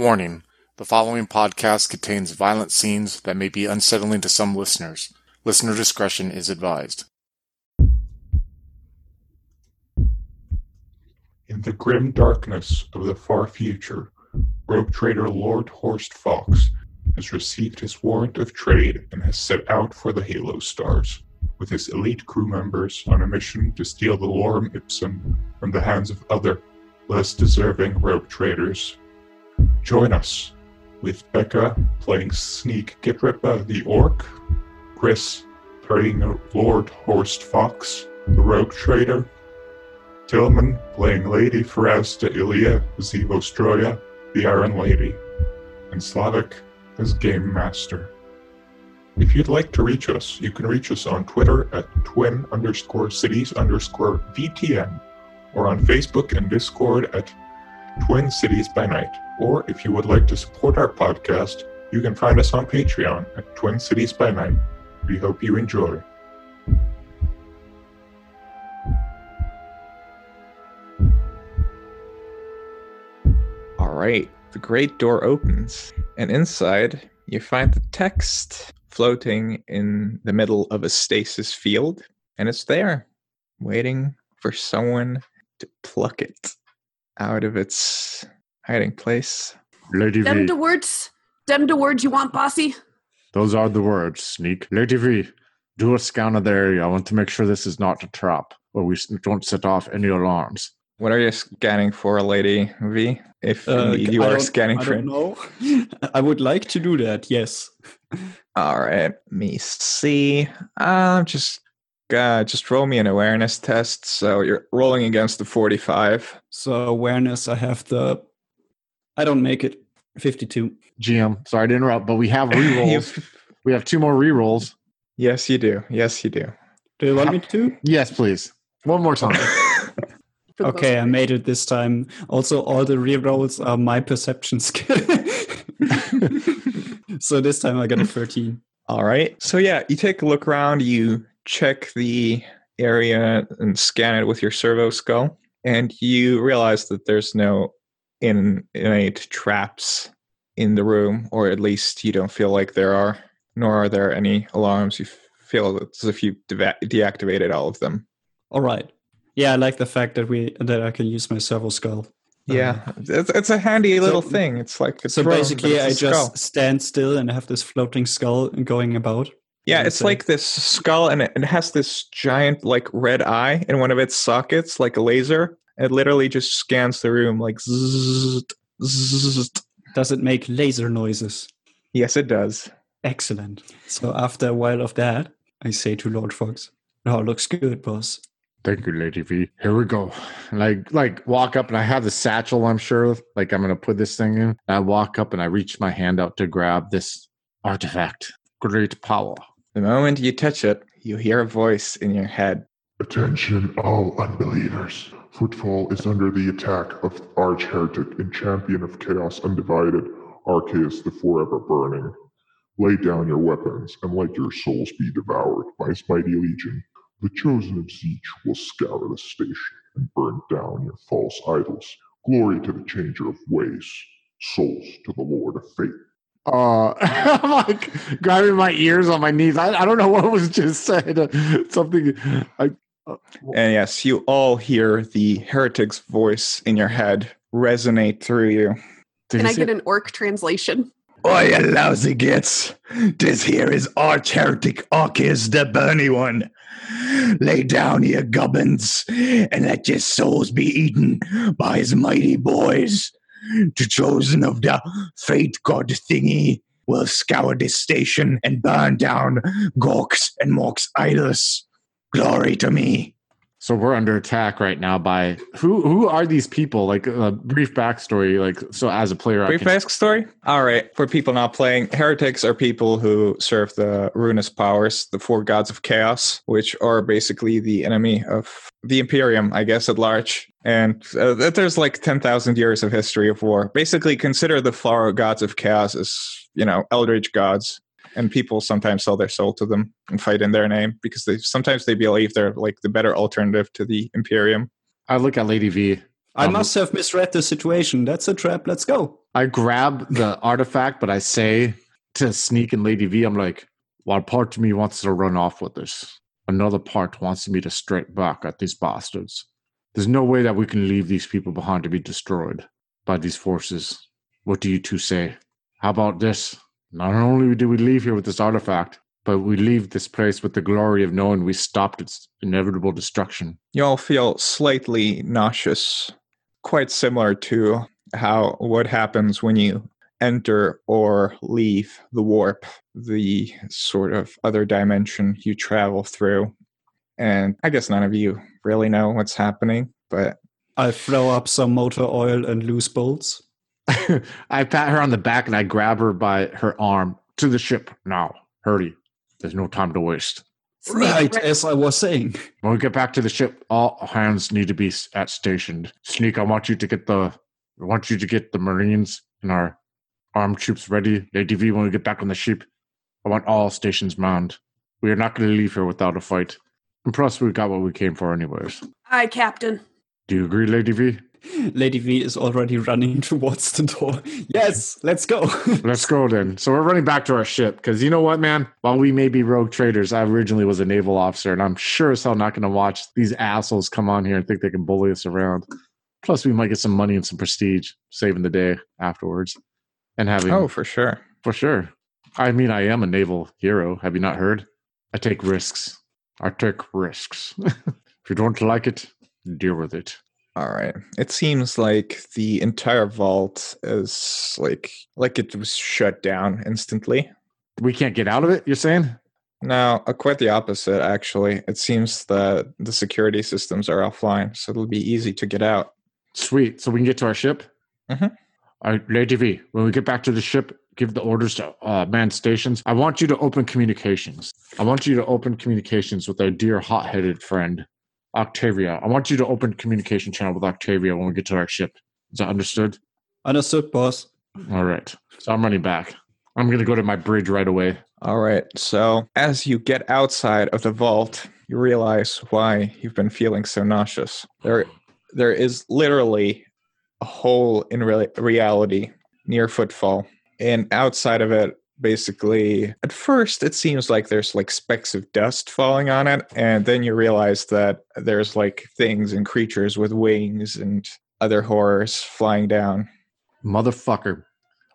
Warning the following podcast contains violent scenes that may be unsettling to some listeners. Listener discretion is advised. In the grim darkness of the far future, rogue trader Lord Horst Fox has received his warrant of trade and has set out for the Halo Stars, with his elite crew members on a mission to steal the Lorem Ipsum from the hands of other, less deserving rogue traders. Join us with Becca playing Sneak Gitrippa the Orc, Chris playing Lord Horst Fox, the rogue trader, Tillman playing Lady Farazda Ilya Zivostroya, the Iron Lady, and Slavic as Game Master. If you'd like to reach us, you can reach us on Twitter at twin underscore cities underscore VTN or on Facebook and Discord at Twin Cities by Night. Or if you would like to support our podcast, you can find us on Patreon at Twin Cities by Night. We hope you enjoy. All right. The great door opens, and inside you find the text floating in the middle of a stasis field, and it's there, waiting for someone to pluck it out of its hiding place. Lady Them V. the words. Them the words you want, bossy. Those are the words, Sneak. Lady V, do a scan of the area. I want to make sure this is not a trap, or we don't set off any alarms. What are you scanning for, Lady V? If Uh, indeed you I are don't- scanning I for don't know. I would like to do that. Yes. All right, me see. Uh, just uh, just roll me an awareness test. So you're rolling against the 45. So awareness. I have the. I don't make it. Fifty-two. GM, sorry to interrupt, but we have rerolls. You- we have two more rerolls. yes, you do. Yes, you do. Do you want me to? Yes, please. One more time. Okay, I made it this time. Also, all the rerolls are my perception skill. so this time I got a thirteen. All right. So yeah, you take a look around, you check the area and scan it with your servo skull, and you realize that there's no in- innate traps in the room, or at least you don't feel like there are, nor are there any alarms. You feel as if you deva- deactivated all of them. All right. Yeah, I like the fact that we that I can use my servo skull. Yeah, um, it's, it's a handy little so- thing. It's like a So but basically, I just stand still and have this floating skull going about. Yeah, it's say. like this skull, and it, it has this giant, like, red eye in one of its sockets, like a laser. It literally just scans the room, like, zzz, zzz. Does it make laser noises? Yes, it does. Excellent. So after a while of that, I say to Lord Fox, "Oh, looks good, boss." Thank you, Lady V. Here we go. Like, like walk up, and I have the satchel. I'm sure. Like, I'm gonna put this thing in. I walk up, and I reach my hand out to grab this artifact. Great power. The moment you touch it, you hear a voice in your head. Attention, all unbelievers. Footfall is under the attack of Arch Heretic and Champion of Chaos Undivided, Arceus the Forever Burning. Lay down your weapons and let your souls be devoured by his mighty legion. The chosen of Tzeentch will scour the station and burn down your false idols. Glory to the changer of ways, souls to the Lord of fate. Uh, I'm like grabbing my ears on my knees. I, I don't know what was just said. Something. I, Uh, and yes, you all hear the heretic's voice in your head resonate through you. Can I get an orc translation? Oh, you lousy gits. This here is arch heretic Arceus the Burny One. Lay down, ye gubbins, and let your souls be eaten by his mighty boys. The chosen of the fate god thingy will scour this station and burn down Gorks and Morks idols. Glory to me. So we're under attack right now by who? Who are these people? Like a brief backstory. Like so, as a player, I Brief can, backstory? All right. For people not playing, heretics are people who serve the ruinous powers, the four gods of chaos, which are basically the enemy of the Imperium, I guess, at large. And uh, that there's like 10,000 years of history of war. Basically, consider the four gods of chaos as, you know, eldritch gods. And people sometimes sell their soul to them and fight in their name because they sometimes they believe they're like the better alternative to the Imperium. I look at Lady V I Um, must have misread the situation. That's a trap. Let's go. I grab the artifact, but I say to Sneak and Lady V, I'm like, while part of me wants to run off with this, another part wants me to strike back at these bastards. There's no way that we can leave these people behind to be destroyed by these forces. What do you two say? How about this? Not only do we leave here with this artifact, but we leave this place with the glory of knowing we stopped its inevitable destruction. You all feel slightly nauseous, quite similar to how what happens when you enter or leave the warp, the sort of other dimension you travel through. And I guess none of you really know what's happening, but I throw up some motor oil and loose bolts. I pat her on the back and I grab her by her arm to the ship now. Hurry. There's no time to waste. Right, right- as I was saying. When we get back to the ship, all hands need to be at stationed. Sneak, I want you to get the I want you to get the Marines and our armed troops ready. Lady V, when we get back on the ship, I want all stations manned. We are not going to leave here without a fight. And plus, we got what we came for, anyways. Aye, Captain. Do you agree, Lady V? Lady V is already running towards the door. Yes, let's go. Let's go then. So we're running back to our ship because you know what, man? While we may be rogue traders, I originally was a naval officer, and I'm sure as hell not going to watch these assholes come on here and think they can bully us around. Plus, we might get some money and some prestige, saving the day afterwards, and having oh, for sure. for sure. I mean, I am a naval hero. Have you not heard? I take risks. I take risks. if you don't like it, deal with it. All right. It seems like the entire vault is like like it was shut down instantly. We can't get out of it. You're saying? No, uh, quite the opposite, actually. It seems that the security systems are offline, so it'll be easy to get out. Sweet. So we can get to our ship? Mhm. All right, Lady V, when we get back to the ship, give the orders to uh, man stations. I want you to open communications. I want you to open communications with our dear hot headed friend, Octavia. I want you to open communication channel with Octavia when we get to our ship. Is that understood? Understood, boss. All right. So I'm running back. I'm going to go to my bridge right away. All right. So, as you get outside of the vault, you realize why you've been feeling so nauseous. There there is literally a hole in re- reality near Footfall, and outside of it basically at first it seems like there's like specks of dust falling on it and then you realize that there's like things and creatures with wings and other horrors flying down Motherfucker.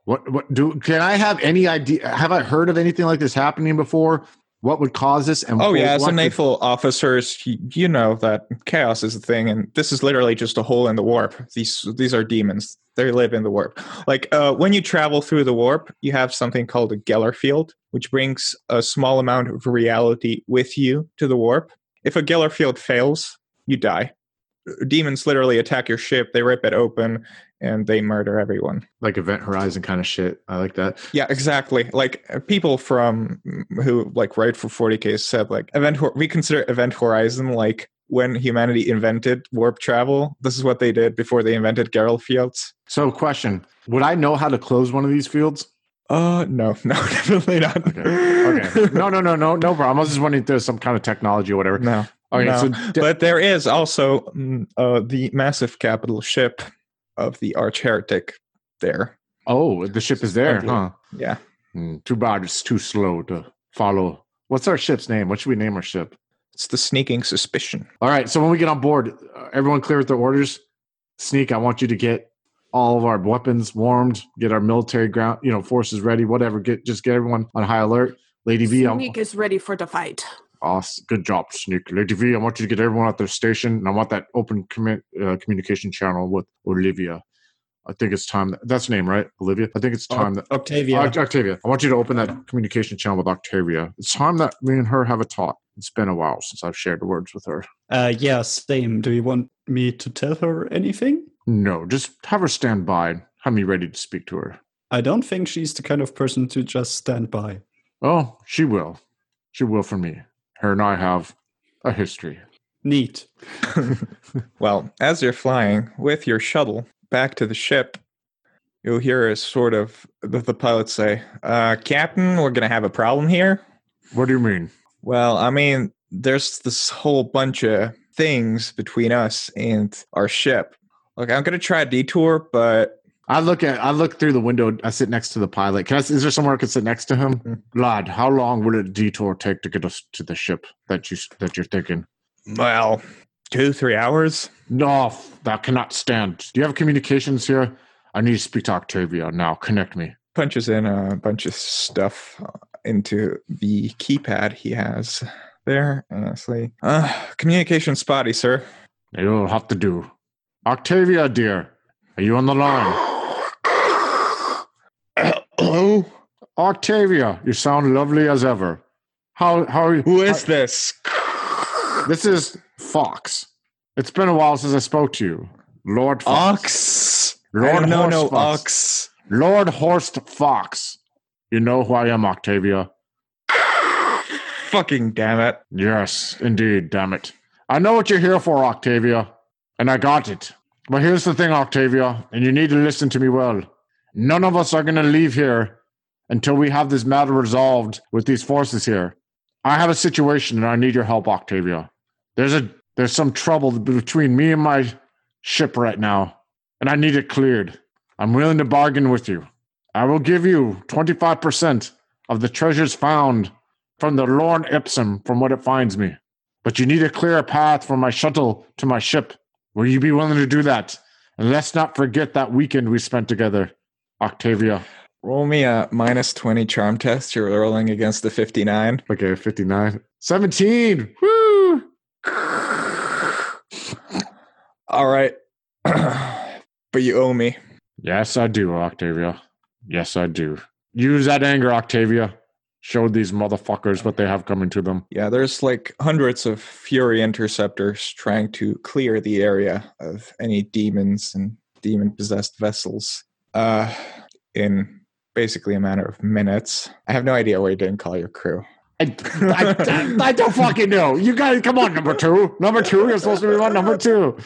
What what do can I have any idea have I heard of anything like this happening before? What would cause this and Oh yeah, as a naval officers, you, you know that chaos is a thing, and this is literally just a hole in the warp. These these are demons. They live in the warp. Like uh, when you travel through the warp, you have something called a Geller field, which brings a small amount of reality with you to the warp. If a Geller field fails, you die. Demons literally attack your ship. They rip it open and they murder everyone. like event horizon kind of shit. I like that. Yeah, exactly. Like uh, people from who like write for 40k said like event Hor- we consider event horizon like when humanity invented warp travel. This is what they did before they invented Geller fields. So question, would I know how to close one of these fields? Uh no, no, definitely not. Okay. No, no, no, no, no problem. I was just wondering if there's some kind of technology or whatever. no. Okay, no. so d- but there is also mm, uh, the massive capital ship of the arch heretic there. oh, the ship is there, Ugly. huh? Yeah. Hmm, too bad it's too slow to follow. What's our ship's name? What should we name our ship? It's the sneaking suspicion. All right. So when we get on board, uh, everyone clear with their orders. Sneak. I want you to get all of our weapons warmed, get our military ground, you know, forces ready, whatever. Get just get everyone on high alert. Lady V, Sneak is ready for the fight. Awesome. Good job, Sneak. Lady V, I want you to get everyone at their station, and I want that open commu- uh, communication channel with Olivia. I think it's time. That's her name, right? Olivia? I think it's time that. Octavia. Oct- Octavia. I want you to open that communication channel with Octavia. It's time that me and her have a talk. It's been a while since I've shared words with her. Uh, yeah, same. Do you want me to tell her anything? No, just have her stand by and have me ready to speak to her. I don't think she's the kind of person to just stand by. Oh, she will. She will for me. Her and I have a history. Neat. Well, as you're flying with your shuttle back to the ship, you'll hear a sort of the, the pilot say, uh, Captain, we're going to have a problem here. What do you mean? Well, I mean, there's this whole bunch of things between us and our ship. Look, I'm gonna try a detour, but I look at I look through the window. I sit next to the pilot. Can I? Is there somewhere I can sit next to him? Mm-hmm. Lad, how long would a detour take to get us to the ship that you that you're thinking? well, two, three hours. No, that cannot stand. Do you have communications here? I need to speak to Octavia now. Connect me. Punches in a bunch of stuff uh, into the keypad he has there. Honestly, uh, communication spotty, sir. You'll have to do. Octavia, dear, are you on the line? Hello, Octavia, you sound lovely as ever. How how who is this? This is Fox. It's been a while since I spoke to you, Lord Fox. Ox. Lord no, Horst no, Fox. Ox. Lord Horst Fox. You know who I am, Octavia. Fucking damn it. Yes, indeed, damn it. I know what you're here for, Octavia, and I got it. But here's the thing, Octavia, and you need to listen to me well. None of us are going to leave here until we have this matter resolved with these forces here. I have a situation and I need your help, Octavia. There's a there's some trouble between me and my ship right now, and I need it cleared. I'm willing to bargain with you. I will give you 25% of the treasures found from the Lorem Ipsum from what it finds me. But you need a clear a path from my shuttle to my ship. Will you be willing to do that? And let's not forget that weekend we spent together, Octavia. Roll me a minus 20 charm test. You're rolling against the 59. Okay, 59. 17. All right. but you owe me. Yes, I do, Octavia. Yes, I do. Use that anger, Octavia. Show these motherfuckers what they have coming to them. Yeah, there's like hundreds of Fury interceptors trying to clear the area of any demons and demon possessed vessels uh, in basically a matter of minutes. I have no idea why you didn't call your crew. I, I, I, I don't fucking know. You guys, come on, number two. Number two, you're supposed to be on number two.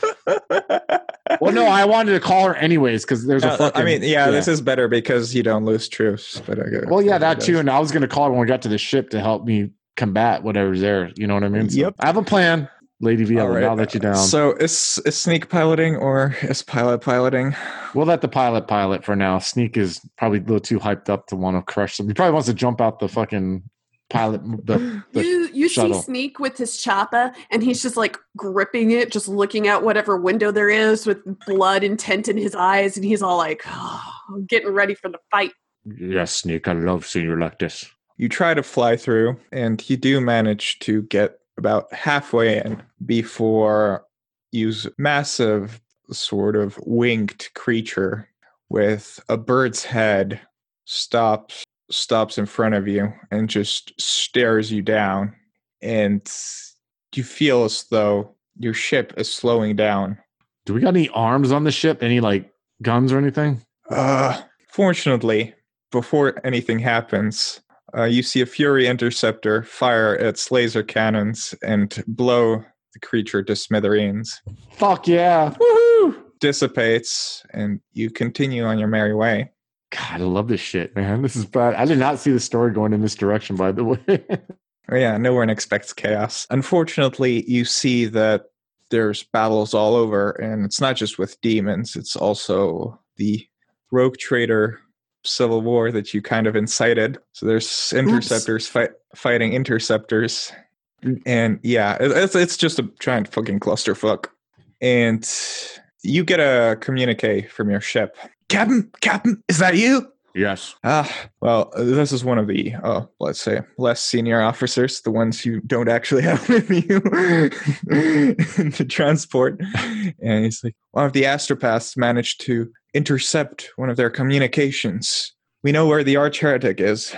Well, no, I wanted to call her anyways because there's a Uh, fucking. I mean, yeah, this is better because you don't lose troops. But I guess, Well, yeah, that too. And I was going to call her when we got to the ship to help me combat whatever's there. You know what I mean? So Yep. I have a plan, Lady V. I will right. not let you down. So is is sneak piloting or is pilot piloting? we'll let the pilot pilot for now. Sneak is probably a little too hyped up to want to crush them. He probably wants to jump out the fucking pilot. The, the you you shuttle. see Sneak with his choppa, and he's just like gripping it, just looking out whatever window there is with blood intent in his eyes, and he's all like oh, getting ready for the fight. yes, Sneak. I love seeing you like this. You try to fly through, and you do manage to get about halfway in before use massive, sort of winged creature with a bird's head stops stops in front of you and just stares you down, and you feel as though your ship is slowing down. Do we got any arms on the ship? Any like guns or anything? Uh, fortunately, before anything happens, uh, you see a Fury interceptor fire its laser cannons and blow the creature to smithereens. Fuck yeah! Woohoo! Dissipates, and you continue on your merry way. God, I love this shit, man. This is bad. I did not see the story going in this direction, by the way. Oh, yeah, no one expects chaos. Unfortunately, you see that there's battles all over, and it's not just with demons, it's also the rogue trader civil war that you kind of incited. So there's interceptors fight, fighting interceptors. And yeah, it's, it's just a giant fucking clusterfuck. And you get a communique from your ship. Captain, Captain, is that you? yes. Ah, well, this is one of the, uh, let's say, less senior officers, the ones you don't actually have with you to transport. And he's like, one of the astropaths managed to intercept one of their communications. We know where the arch heretic is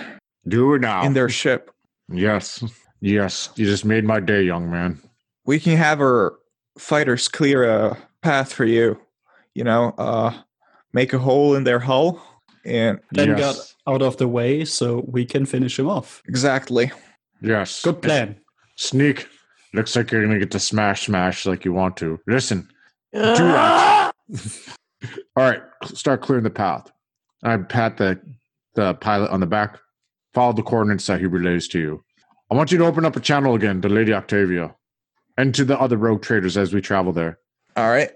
Do it now. in their ship. yes. Yes. You just made my day, young man. We can have our fighters clear a path for you. You know, uh, make a hole in their hull. And Then yes. got out of the way so we can finish him off. exactly. Yes. Good plan. Sneak. Looks like you're gonna get to smash smash like you want to. Listen. Do Ah! that. All right. Start clearing the path. I pat the the pilot on the back. Follow the coordinates that he relays to you. I want you to open up a channel again to Lady Octavia and to the other rogue traders as we travel there. All right.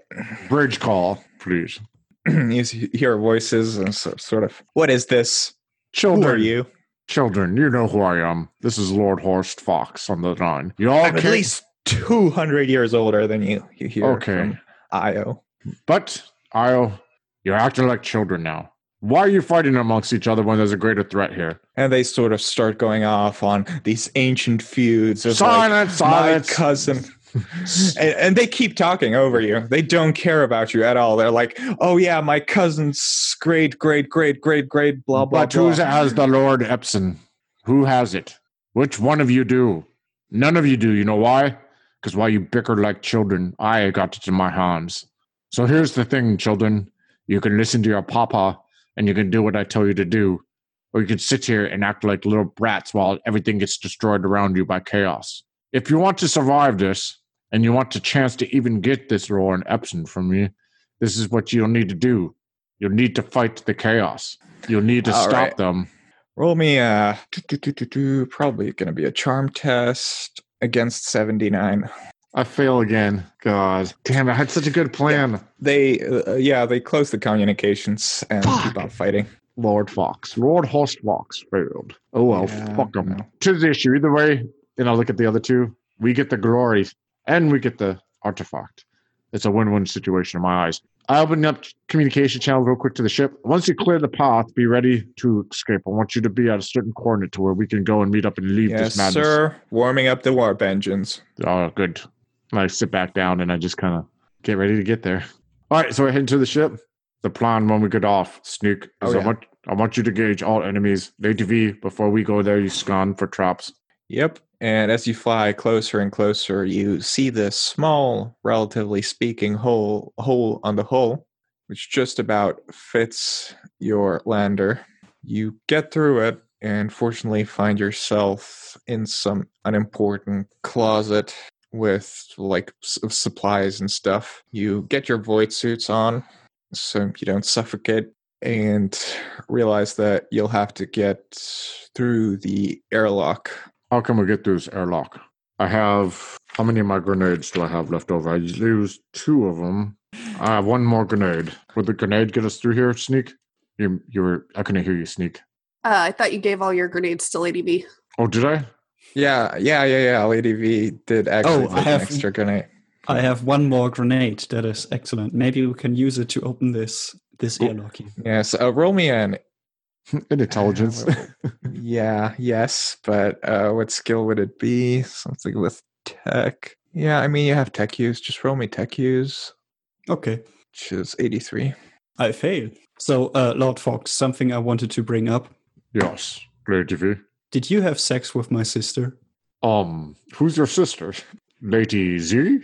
Bridge call, please. you hear voices and so, sort of, what is this? Who Children, are you? children, you know who I am. This is Lord Horst Fox on the line. You all I'm at least 200 years older than you. You hear Okay. from Io. But, Io, you're acting like children now. Why are you fighting amongst each other when there's a greater threat here? And they sort of start going off on these ancient feuds. Of like, Silence, my cousin. and, and they keep talking over you. They don't care about you at all. They're like, oh, yeah, my cousin's great, great, great, great, great, blah, blah, blah. but who has the Lord Epson? Who has it? Which one of you do? None of you do. You know why? Because while you bicker like children, I got it in my hands. So here's the thing, children. You can listen to your papa and you can do what I tell you to do. Or you can sit here and act like little brats while everything gets destroyed around you by chaos. If you want to survive this and you want a chance to even get this Roland Epson from me, this is what you'll need to do. You'll need to fight the chaos. You'll need to All stop right. them. Roll me uh do, probably gonna be a charm test against 79. I fail again. God damn! I had such a good plan. They uh, yeah, they close the communications and keep on fighting. Lord Fox, Lord Horst Fox failed. Oh well, Yeah, fuck them. no. To the issue, either way. And I look at the other two. We get the glory, and we get the artifact. It's a win-win situation in my eyes. I open up communication channel real quick to the ship. Once you clear the path, be ready to escape. I want you to be at a certain coordinate to where we can go and meet up and leave Yes, this madness. sir. Warming up the warp engines. Oh, good. I sit back down and I just kind of get ready to get there. All right, so we're heading to the ship. The plan when we get off, sneak, is Oh, I want I want you to gauge all enemies. Lady V, before we go there, you scan for traps. Yep. And as you fly closer and closer, you see this small, relatively speaking, hole hole on the hull, which just about fits your lander. You get through it and fortunately find yourself in some unimportant closet with like supplies and stuff. You get your void suits on so you don't suffocate and realize that you'll have to get through the airlock How can we get through this airlock? I have how many of my grenades do I have left over? I used two of them. I have one more grenade. Would the grenade get us through here, Sneak? You, you were. I couldn't hear you, Sneak. Uh, I thought you gave all your grenades to Lady B. Oh, did I? Yeah, yeah, yeah, yeah. Lady V did actually Oh, I have- an extra grenade. I have one more grenade. That is excellent. Maybe we can use it to open this this Oh. airlock. here. Yes, uh, roll me an. In intelligence. Yeah, yes, but uh, what skill would it be? Something with tech. Yeah, I mean you have tech use. Just roll me tech use, Okay, which is eighty-three. I fail. So, uh, Lord Fox, something I wanted to bring up. yes, Lady V. Did you have sex with my sister? Um, who's your sister? Lady Z?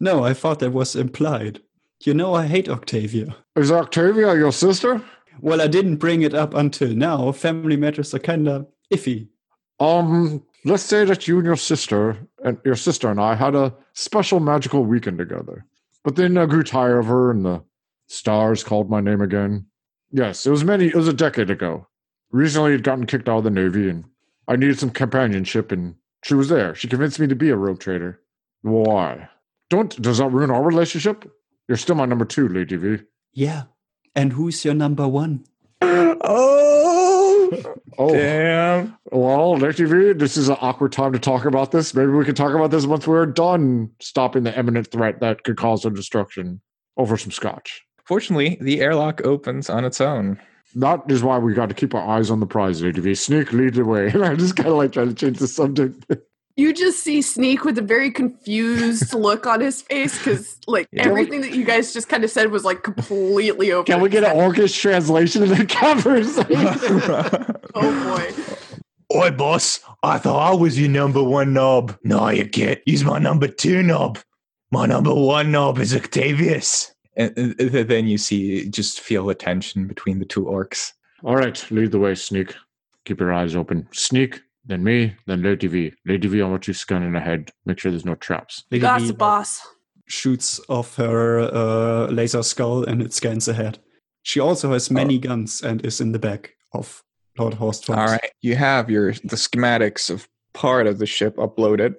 No, I thought that was implied. You know, I hate Octavia. Is Octavia your sister? Well, I didn't bring it up until now. Family matters are kinda iffy. Um, let's say that you and your sister and your sister and I had a special magical weekend together. But then I grew tired of her and the stars called my name again. Yes, it was many it was a decade ago. Recently I'd gotten kicked out of the Navy and I needed some companionship and she was there. She convinced me to be a rogue trader. Why? Don't does that ruin our relationship? You're still my number two, Lady V. Yeah. And who's your number one? Oh, Oh damn! Well, Lady V, this is an awkward time to talk about this. Maybe we can talk about this once we're done stopping the imminent threat that could cause our destruction over some scotch. Fortunately, the airlock opens on its own. That is why we got to keep our eyes on the prize, Lady V. Sneak, lead the way. And I just kind of like trying to change the subject. You just see Sneak with a very confused look on his face because, like, Yeah. everything that you guys just kind of said was like completely over. Can we get an Orcish translation of the conversation? Oh boy! Oi, boss. I thought I was your number one knob. No, you can't. He's my number two knob. My number one knob is Octavius. and, and then you see, just feel the tension between the two orcs. All right, lead the way, Sneak. Keep your eyes open. Sneak, then me, then Lady V. Lady V, I want you scanning ahead. Make sure there's no traps. Lady Got V, the boss. shoots off her uh, laser skull and it scans ahead. She also has many guns and is in the back of Lord Horst All right, you have your the schematics of part of the ship uploaded.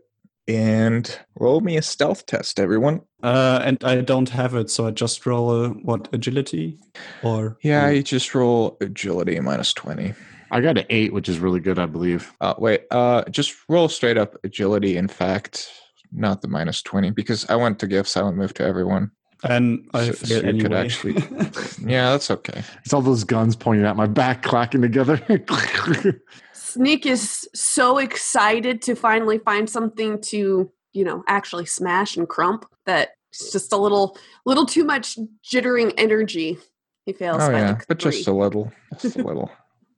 And roll me a stealth test, everyone. Uh, and I don't have it, so I just roll a, what agility or Yeah, you just roll agility minus 20. I got an eight, which is really good, I believe. Uh, wait, uh, just roll straight up agility, in fact, not the minus 20, because I want to give silent move to everyone. and I So- so you anyway. could actually- Yeah, that's okay. It's all those guns pointing at my back, clacking together. Sneak is so excited to finally find something to, you know, actually smash and crump that it's just a little little too much jittering energy. He fails Oh, by yeah, but just a little. Just a little.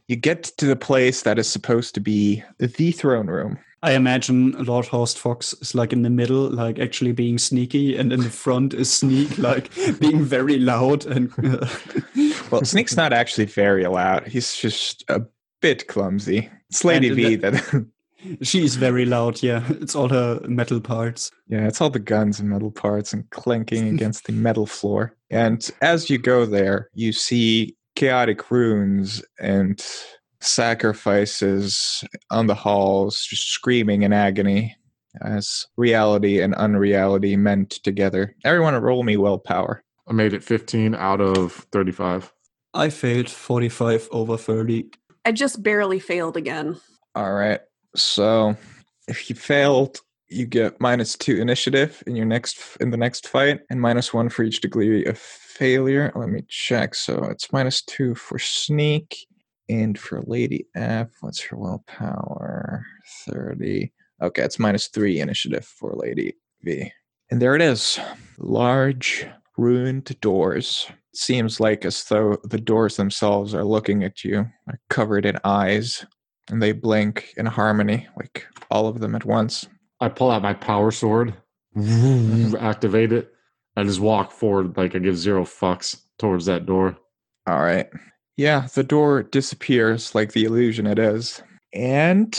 You get to the place that is supposed to be the throne room. I imagine Lord Horst Fox is like in the middle, like actually being sneaky, and in the front is Sneak, like being very loud and. Uh, well, Sneak's not actually very loud. He's just a bit clumsy. It's Lady uh, V the- that. she's very loud. Yeah, it's all her metal parts. Yeah, it's all the guns and metal parts and clanking against the metal floor. And as you go there, you see chaotic runes and sacrifices on the halls, just screaming in agony as reality and unreality meant together. Everyone roll me willpower. I made it 15 out of 35. I failed 45 over 30. I just barely failed again. All right. So if you failed, you get minus two initiative in your next in the next fight, and minus one for each degree of failure. Let me check. So it's minus two for sneak, and for Lady F, what's her willpower? Thirty. Okay, it's minus three initiative for Lady V. And there it is. Large ruined doors. Seems like as though the doors themselves are looking at you, are covered in eyes and they blink in harmony, like all of them at once. I pull out my power sword, mm-hmm. activate it. I just walk forward like I give zero fucks towards that door. All right. Yeah, the door disappears like the illusion it is. And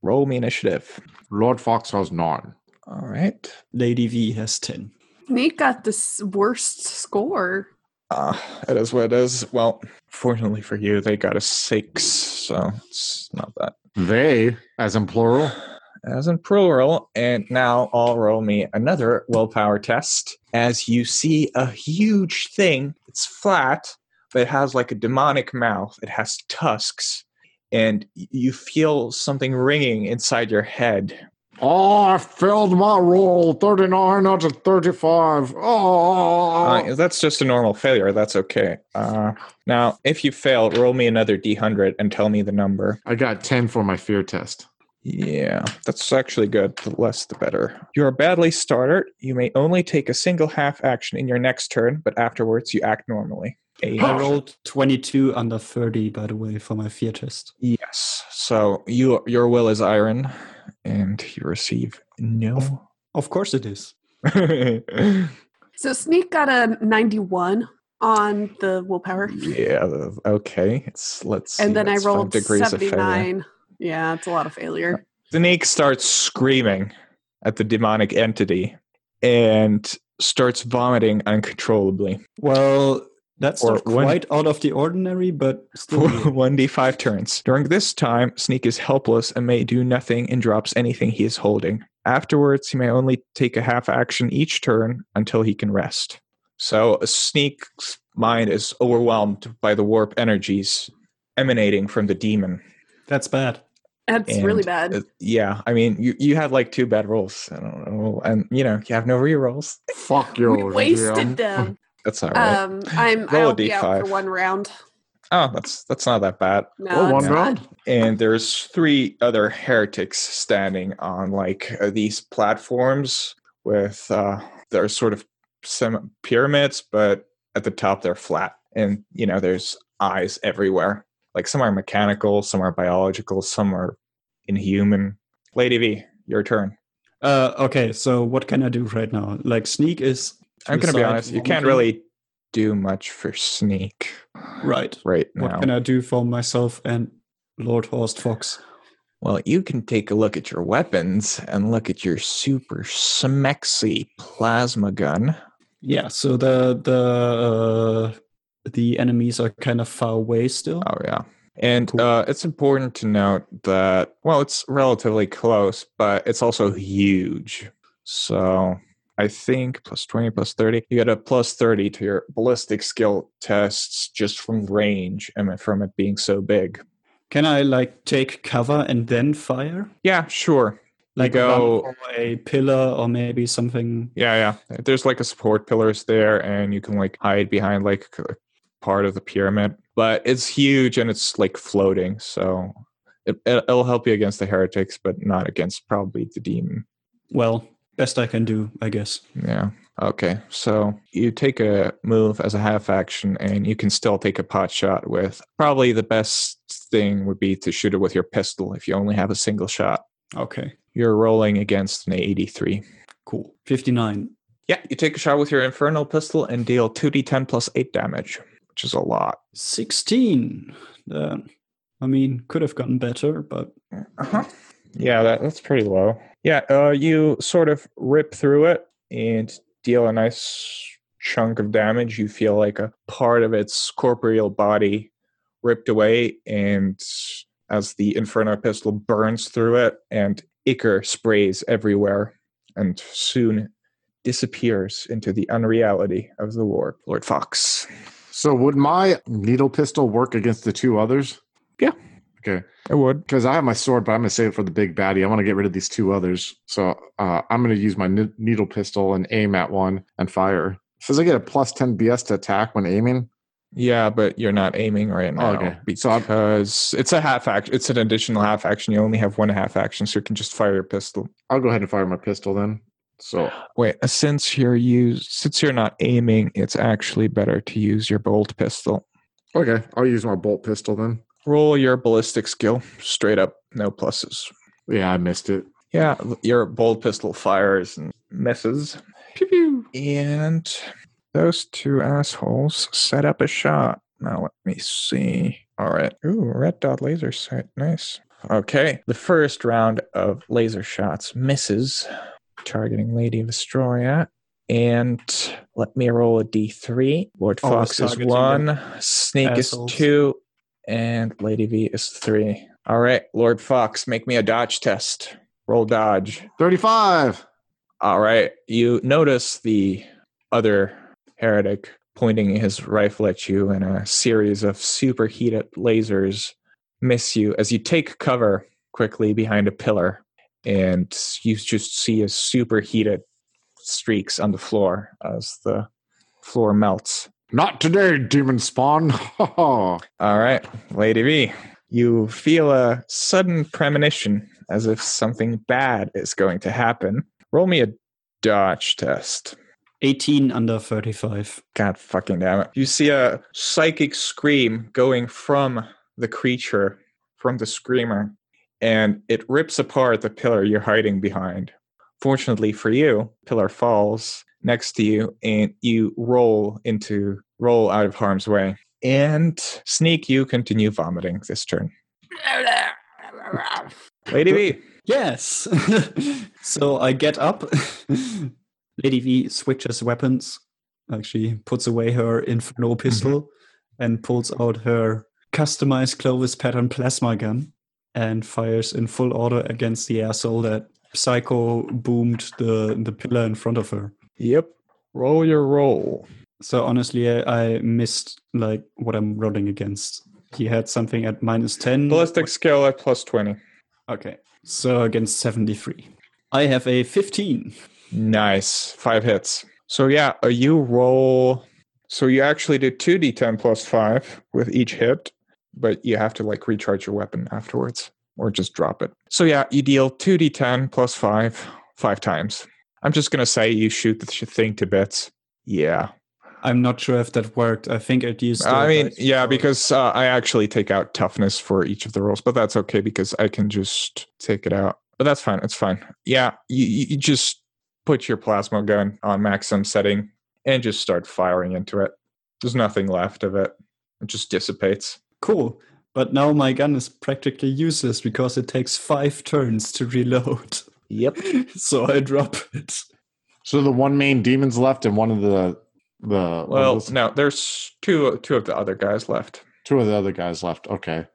roll me initiative. Lord Fox has nine. All right. Lady V has 10. Sneak got the worst score. Uh, it is what it is. Well, fortunately for you, they got a six, so it's not that. They, as in plural, as in plural. And now I'll roll me another willpower test as you see a huge thing. It's flat, but it has like a demonic mouth. It has tusks, and you feel something ringing inside your head. Oh, I failed my roll. 39 out of 35. Oh. Uh, that's just a normal failure. That's okay. Uh, now, if you fail, roll me another d100 and tell me the number. I got 10 for my fear test. Yeah, that's actually good. The less, the better. You're a badly starter. You may only take a single half action in your next turn, but afterwards you act normally. A- I rolled 22 under 30, by the way, for my fear test. yes. So you, your will is iron, and you receive no. Of course it is. So Sneak got a 91 on the willpower. yeah. Okay. It's let's. See, and then I that's five rolled degrees of 79. Yeah, it's a lot of failure. Uh, Sneak starts screaming at the demonic entity and starts vomiting uncontrollably. Well, that's Or not when- quite out of the ordinary, but still. for 1d5 turns. During this time, Sneak is helpless and may do nothing and drops anything he is holding. Afterwards, he may only take a half action each turn until he can rest. So, Sneak's mind is overwhelmed by the warp energies emanating from the demon. that's bad. That's really bad. uh, yeah, I mean, you, you had like two bad rolls. I don't know. And, you know, you have no rerolls. Fuck you. we wasted them. That's all right. Um, I'm Roll a I'll be out D5. for one round. oh, that's that's not that bad. No, Oh, one it's round? and there's three other heretics standing on like uh, these platforms with uh they're sort of some pyramids but at the top they're flat and you know there's eyes everywhere like some are mechanical some are biological some are inhuman lady v your turn Uh, okay, so what can I do right now? Like, Sneak is. i'm gonna be honest you can't really do much for sneak Right. right now. What can I do for myself and Lord Horst Fox? Well, you can take a look at your weapons and look at your super smexy plasma gun. Yeah, so the the uh, the enemies are kind of far away still. Oh yeah. And Cool. uh, it's important to note that, well, it's relatively close, but it's also huge. So I think plus 20, plus 30, you get a plus 30 to your ballistic skill tests just from range and from it being so big. Can I like take cover and then fire? Yeah, sure. You Like go, a pillar or maybe something. yeah, yeah. There's like a support pillars there, and you can like hide behind like part of the pyramid. But it's huge and it's like floating, so it, it'll help you against the heretics, but not against probably the demon. Well, best I can do, I guess. Yeah. Okay. So you take a move as a half action, and you can still take a pot shot with. Probably the best thing would be to shoot it with your pistol if you only have a single shot. Okay, You're rolling against an 83. cool. 59. Yeah, you take a shot with your infernal pistol and deal 2d10 plus 8 damage, which is a lot. 16. Uh, I mean, could have gotten better, but Uh-huh. Yeah, that, that's pretty low. Yeah, uh, you sort of rip through it and deal a nice chunk of damage. You feel like a part of its corporeal body ripped away, and as the Inferno pistol burns through it, and ichor sprays everywhere, and soon disappears into the unreality of the war. Lord Fox. So would my needle pistol work against the two others? Yeah. Okay. It would. Because I have my sword, but I'm gonna save it for the big baddie. I want to get rid of these two others. So uh, I'm gonna use my ne- needle pistol and aim at one and fire. Says I get a plus 10 BS to attack when aiming. Yeah, but you're not aiming right now Oh, okay. So because it's a half action. It's an additional half action. You only have one half action, so you can just fire your pistol. I'll go ahead and fire my pistol then. So Wait, since you're use since you're not aiming, it's actually better to use your bolt pistol. okay, I'll use my bolt pistol then. Roll your ballistic skill straight up, no pluses. Yeah, I missed it. Yeah, your bolt pistol fires and misses. Pew pew. And those two assholes set up a shot. Now let me see. All right. Ooh, red dot laser sight. Nice. Okay. The first round of laser shots misses, targeting Lady of Vestroya. And let me roll a d3. Lord Always Fox is one, Snake assholes. is two, and Lady V is three. All right, Lord Fox, make me a dodge test. Roll dodge. 35. All right. You notice the other heretic pointing his rifle at you, and a series of superheated lasers miss you as you take cover quickly behind a pillar, and you just see a superheated streaks on the floor as the floor melts. Not today, demon spawn. All right, Lady V, you feel a sudden premonition as if something bad is going to happen. Roll me a dodge test. 18 under 35. God fucking damn it. You see a psychic scream going from the creature, from the screamer, and it rips apart the pillar you're hiding behind. Fortunately for you, pillar falls next to you and you roll into roll out of harm's way. And sneak you continue vomiting this turn. Lady V. Yes. so I get up. Lady V switches weapons. Actually, puts away her infernal mm-hmm. pistol and pulls out her customized Clovis pattern plasma gun and fires in full order against the asshole that Psycho boomed the the pillar in front of her. Yep. Roll your roll. So honestly, I, I missed like what I'm rolling against. He had something at minus ten. Ballistic skill at plus 20. Okay, so against seventy three. I have a fifteen. Nice. Five hits. So yeah, uh, you roll. So you actually do 2d10 plus 5 with each hit, but you have to like recharge your weapon afterwards or just drop it. So yeah, you deal 2d10 plus 5 five times. I'm just going to say you shoot the thing to bits. Yeah. I'm not sure if that worked. I think it used. I mean, yeah, because uh, I actually take out toughness for each of the rolls, but that's okay because I can just take it out. But that's fine. It's fine. Yeah, you you just put your plasma gun on maximum setting and just start firing into it. There's nothing left of it. It just dissipates. Cool. But now my gun is practically useless because it takes five turns to reload. Yep. so I drop it. So the one main demon's left and one of the the Well, those- no, there's two two of the other guys left. two of the other guys left. Okay.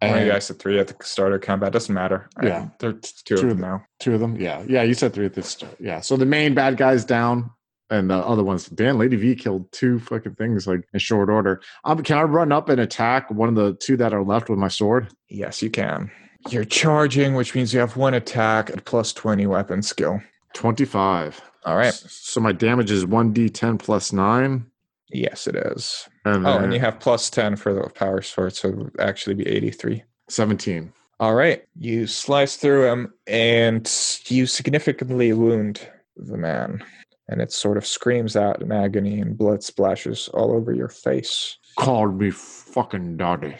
One of And you guys said three at the start of combat. Doesn't matter. I- Yeah. there's Two two, of of them them. now. two of them. Yeah, yeah. You said three at the start. Yeah. So the main bad guy's down, and the other ones. Dan, Lady V killed two fucking things like in short order. Um, can I run up and attack one of the two that are left with my sword? Yes, you can. You're charging, which means you have one attack at plus 20 weapon skill. Twenty-five. All right. So my damage is one d10 plus nine. Yes, it is. And Oh, and you have plus 10 for the power sword, so it would actually be 83. seventeen. All right. You slice through him and you significantly wound the man. And it sort of screams out in agony and blood splashes all over your face. Called me fucking daddy.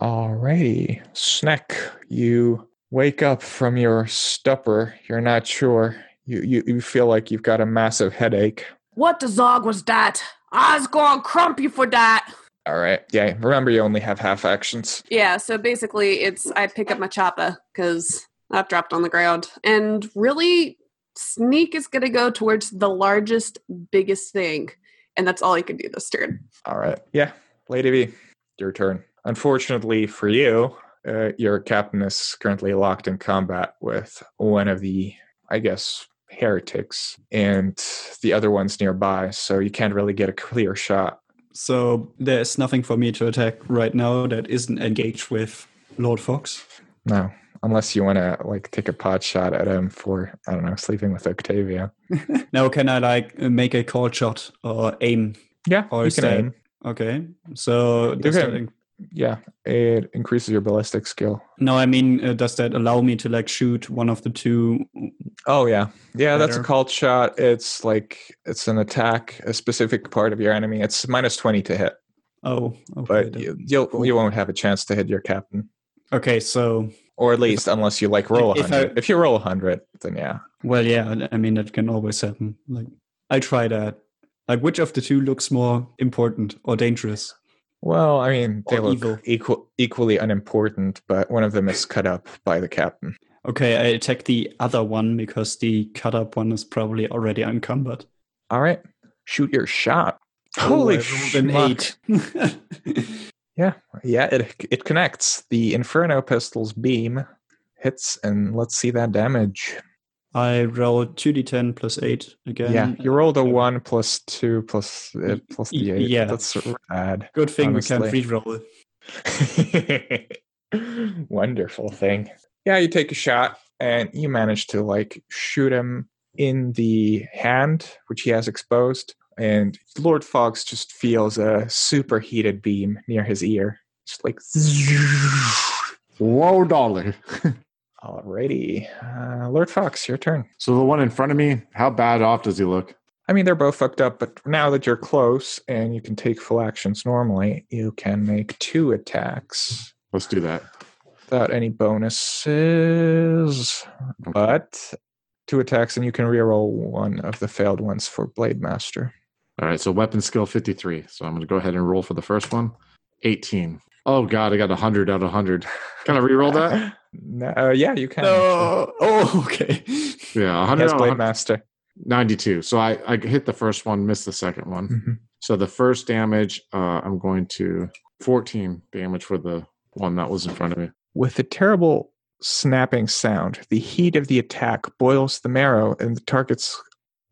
Alrighty. Snack, you wake up from your stupor. You're not sure. You, you, you feel like you've got a massive headache. What the zog was that? I was going crump you for that. All right. Yeah. Remember, you only have half actions. Yeah, so basically, it's I pick up my choppa because I've dropped on the ground, and really, sneak is gonna go towards the largest, biggest thing, and that's all he can do this turn. All right. Yeah. Lady V, your turn. Unfortunately for you, uh, your captain is currently locked in combat with one of the, I guess, heretics, and the other one's nearby, so you can't really get a clear shot. So there's nothing for me to attack right now that isn't engaged with Lord Fox. No, unless you want to like take a pot shot at him for I don't know sleeping with Octavia. now, can I like make a call shot or aim? Yeah, Or you can that- aim. Okay, so does Okay. that Yeah, it increases your ballistic skill. no, I mean, uh, does that allow me to like shoot one of the two? Oh yeah, yeah. That's a Better. called shot. It's like it's an attack, a specific part of your enemy. It's minus twenty to hit, Oh, okay. but you, you'll you won't have a chance to hit your captain, okay, so or at least unless you like roll a if I- hundred. If you roll a hundred, then yeah. well, yeah. I mean, that can always happen. Like, I try that. Like, which of the two looks more important or dangerous? Well, I mean, they Or look evil. equal, equally unimportant, but one of them is cut up by the captain. Okay, I attack the other one because the cut up one is probably already encumbered. All right, shoot your shot. Oh, Holy an eight. Yeah, yeah, it it connects. The Inferno pistol's beam hits, and let's see that damage. I roll two d10 plus eight again. yeah, you rolled a one plus two plus uh, plus the eight. yeah. that's rad. Good thing we can't re-roll it. Wonderful thing. Yeah, you take a shot and you manage to like shoot him in the hand, which he has exposed, and Lord Fox just feels a superheated beam near his ear. Just like Whoa, darling. Alrighty. Uh, Lord Fox, your turn. So the one in front of me, how bad off does he look? I mean, they're both fucked up, but now that you're close and you can take full actions normally, you can make two attacks Let's do that. without any bonuses. But two attacks, and you can reroll one of the failed ones for Blade Master. All right, so weapon skill 53. So I'm going to go ahead and roll for the first one. 18. Oh, God, I got 100 out of 100. Can I reroll that? No, uh, yeah, you can. No. Oh, okay. Yeah, 100 Yes, out of Blade Master. 92. So I, I hit the first one, missed the second one. Mhm. So the first damage, uh, I'm going to 14 damage for the one that was in front of me. With a terrible snapping sound, the heat of the attack boils the marrow in the target's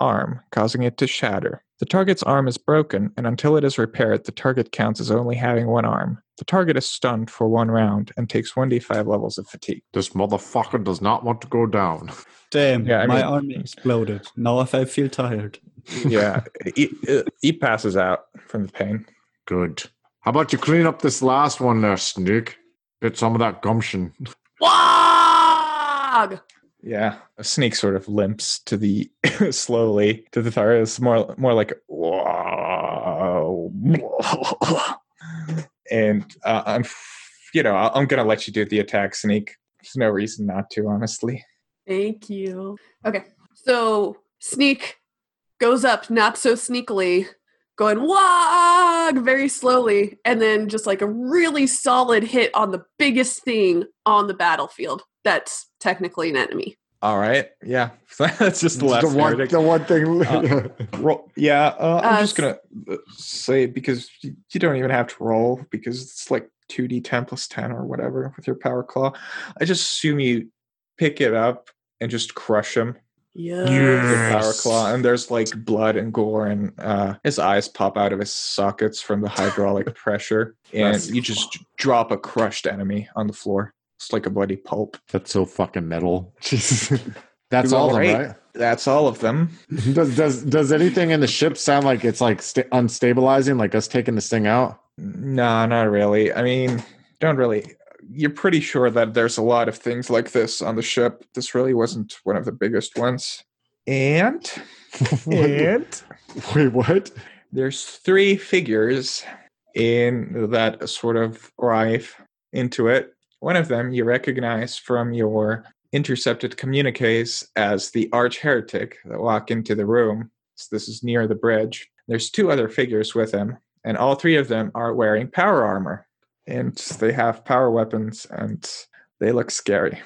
arm, causing it to shatter. The target's arm is broken, and until it is repaired, the target counts as only having one arm. The target is stunned for one round and takes 1d5 levels of fatigue. This motherfucker does not want to go down. Damn, Yeah, I my mean- arm exploded. Now I feel tired. Yeah, he, uh, he passes out from the pain. Good. How about you clean up this last one there, Sneak? Get some of that gumption. Wog! Yeah, a snake sort of limps to the slowly to the target. It's more more like and uh, I'm you know I'm gonna let you do the attack, Sneak. There's no reason not to, honestly. Thank you. Okay, so sneak goes up, not so sneakily, going wog very slowly, and then just like a really solid hit on the biggest thing on the battlefield. That's technically an enemy. All right, yeah, that's just the last the one, heretic. the one thing. Uh, Roll, yeah, uh, I'm Uh, just gonna uh, say because you, you don't even have to roll because it's like 2d10 plus 10 or whatever with your power claw. I just assume you pick it up and just crush him Yeah. with your power claw. And there's like blood and gore, and uh, his eyes pop out of his sockets from the hydraulic pressure. And That's- you just drop a crushed enemy on the floor. It's like a bloody pulp. That's so fucking metal. Jesus. That's all of them, right? That's all of them. Does does does anything in the ship sound like it's like sta- unstabilizing, like us taking this thing out? No, not really. I mean, don't really. You're pretty sure that there's a lot of things like this on the ship. This really wasn't one of the biggest ones. And and Wait, what? there's three figures in that sort of arrive into it. One of them you recognize from your intercepted communiques as the arch heretic that walk into the room. So this is near the bridge. There's two other figures with him, and all three of them are wearing power armor. And they have power weapons and they look scary.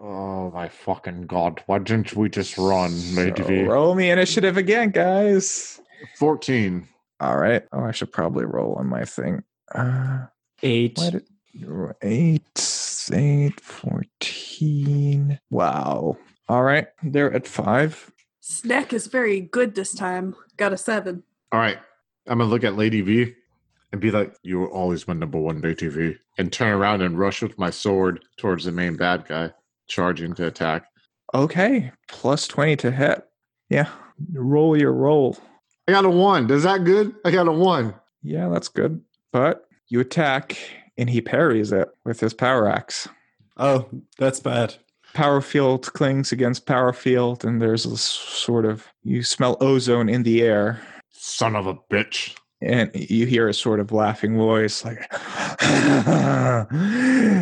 Oh my fucking god! Why didn't we just run, So maybe? roll me initiative again, guys. Fourteen. All right. Oh, I should probably roll on my thing. Uh, Eight. Why did eight, eight, fourteen? Wow. All right, they're at five. Snack is very good this time. Got a seven. All right, I'm gonna look at Lady V and be like, "You were always my number one, Lady V," and turn around and rush with my sword towards the main bad guy, charging to attack. Okay, plus twenty to hit. Yeah, roll your roll. I got a one. Does that good? I got a one. Yeah, that's good. But you attack, and he parries it with his power axe. Oh, that's bad. Power field clings against power field, and there's a sort of you smell ozone in the air. Son of a bitch. and you hear a sort of laughing voice like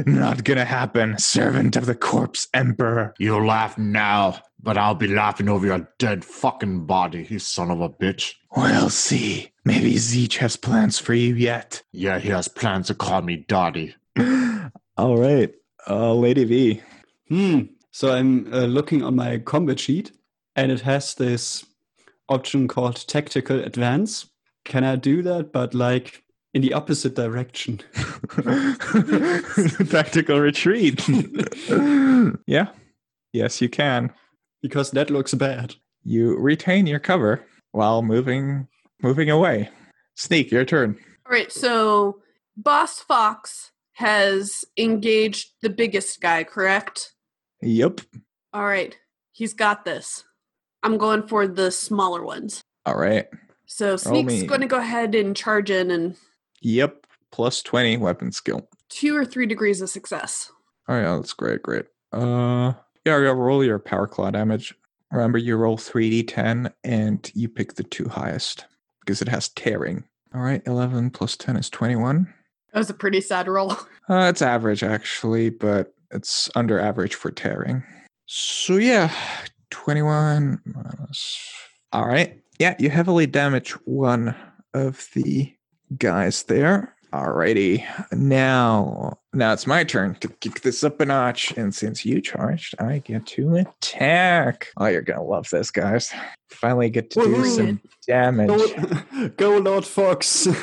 not gonna happen servant of the corpse emperor You laugh now, but I'll be laughing over your dead fucking body, you son of a bitch. we'll see maybe Tzeentch has plans for you yet Yeah, he has plans to call me Dottie. all right uh lady v Hmm. So I'm uh, looking on my combat sheet, and it has this option called Tactical Advance. Can I do that, but like in the opposite direction? tactical retreat yeah yes you can because that looks bad. you retain your cover while moving moving away sneak your turn All right, so Boss Fox has engaged the biggest guy, correct? yep All right, he's got this. I'm going for the smaller ones. all right So Sneak's going to go ahead and charge in and Yep, plus 20 weapon skill. two or three degrees of success. All right. that's great, great. Uh yeah, roll your power claw damage. Remember you roll 3d10 and you pick the two highest because it has tearing. All right, 11 plus 10 is 21. That was a pretty sad roll. Uh it's average actually, but it's under average for tearing. So yeah, 21 minus All right. Yeah, you heavily damage one of the guys there. Alrighty. Now, now it's my turn to kick this up a notch. And since you charged, I get to attack. Oh, you're gonna love this, guys. Finally get to do some damage. Go, go Lord Fox.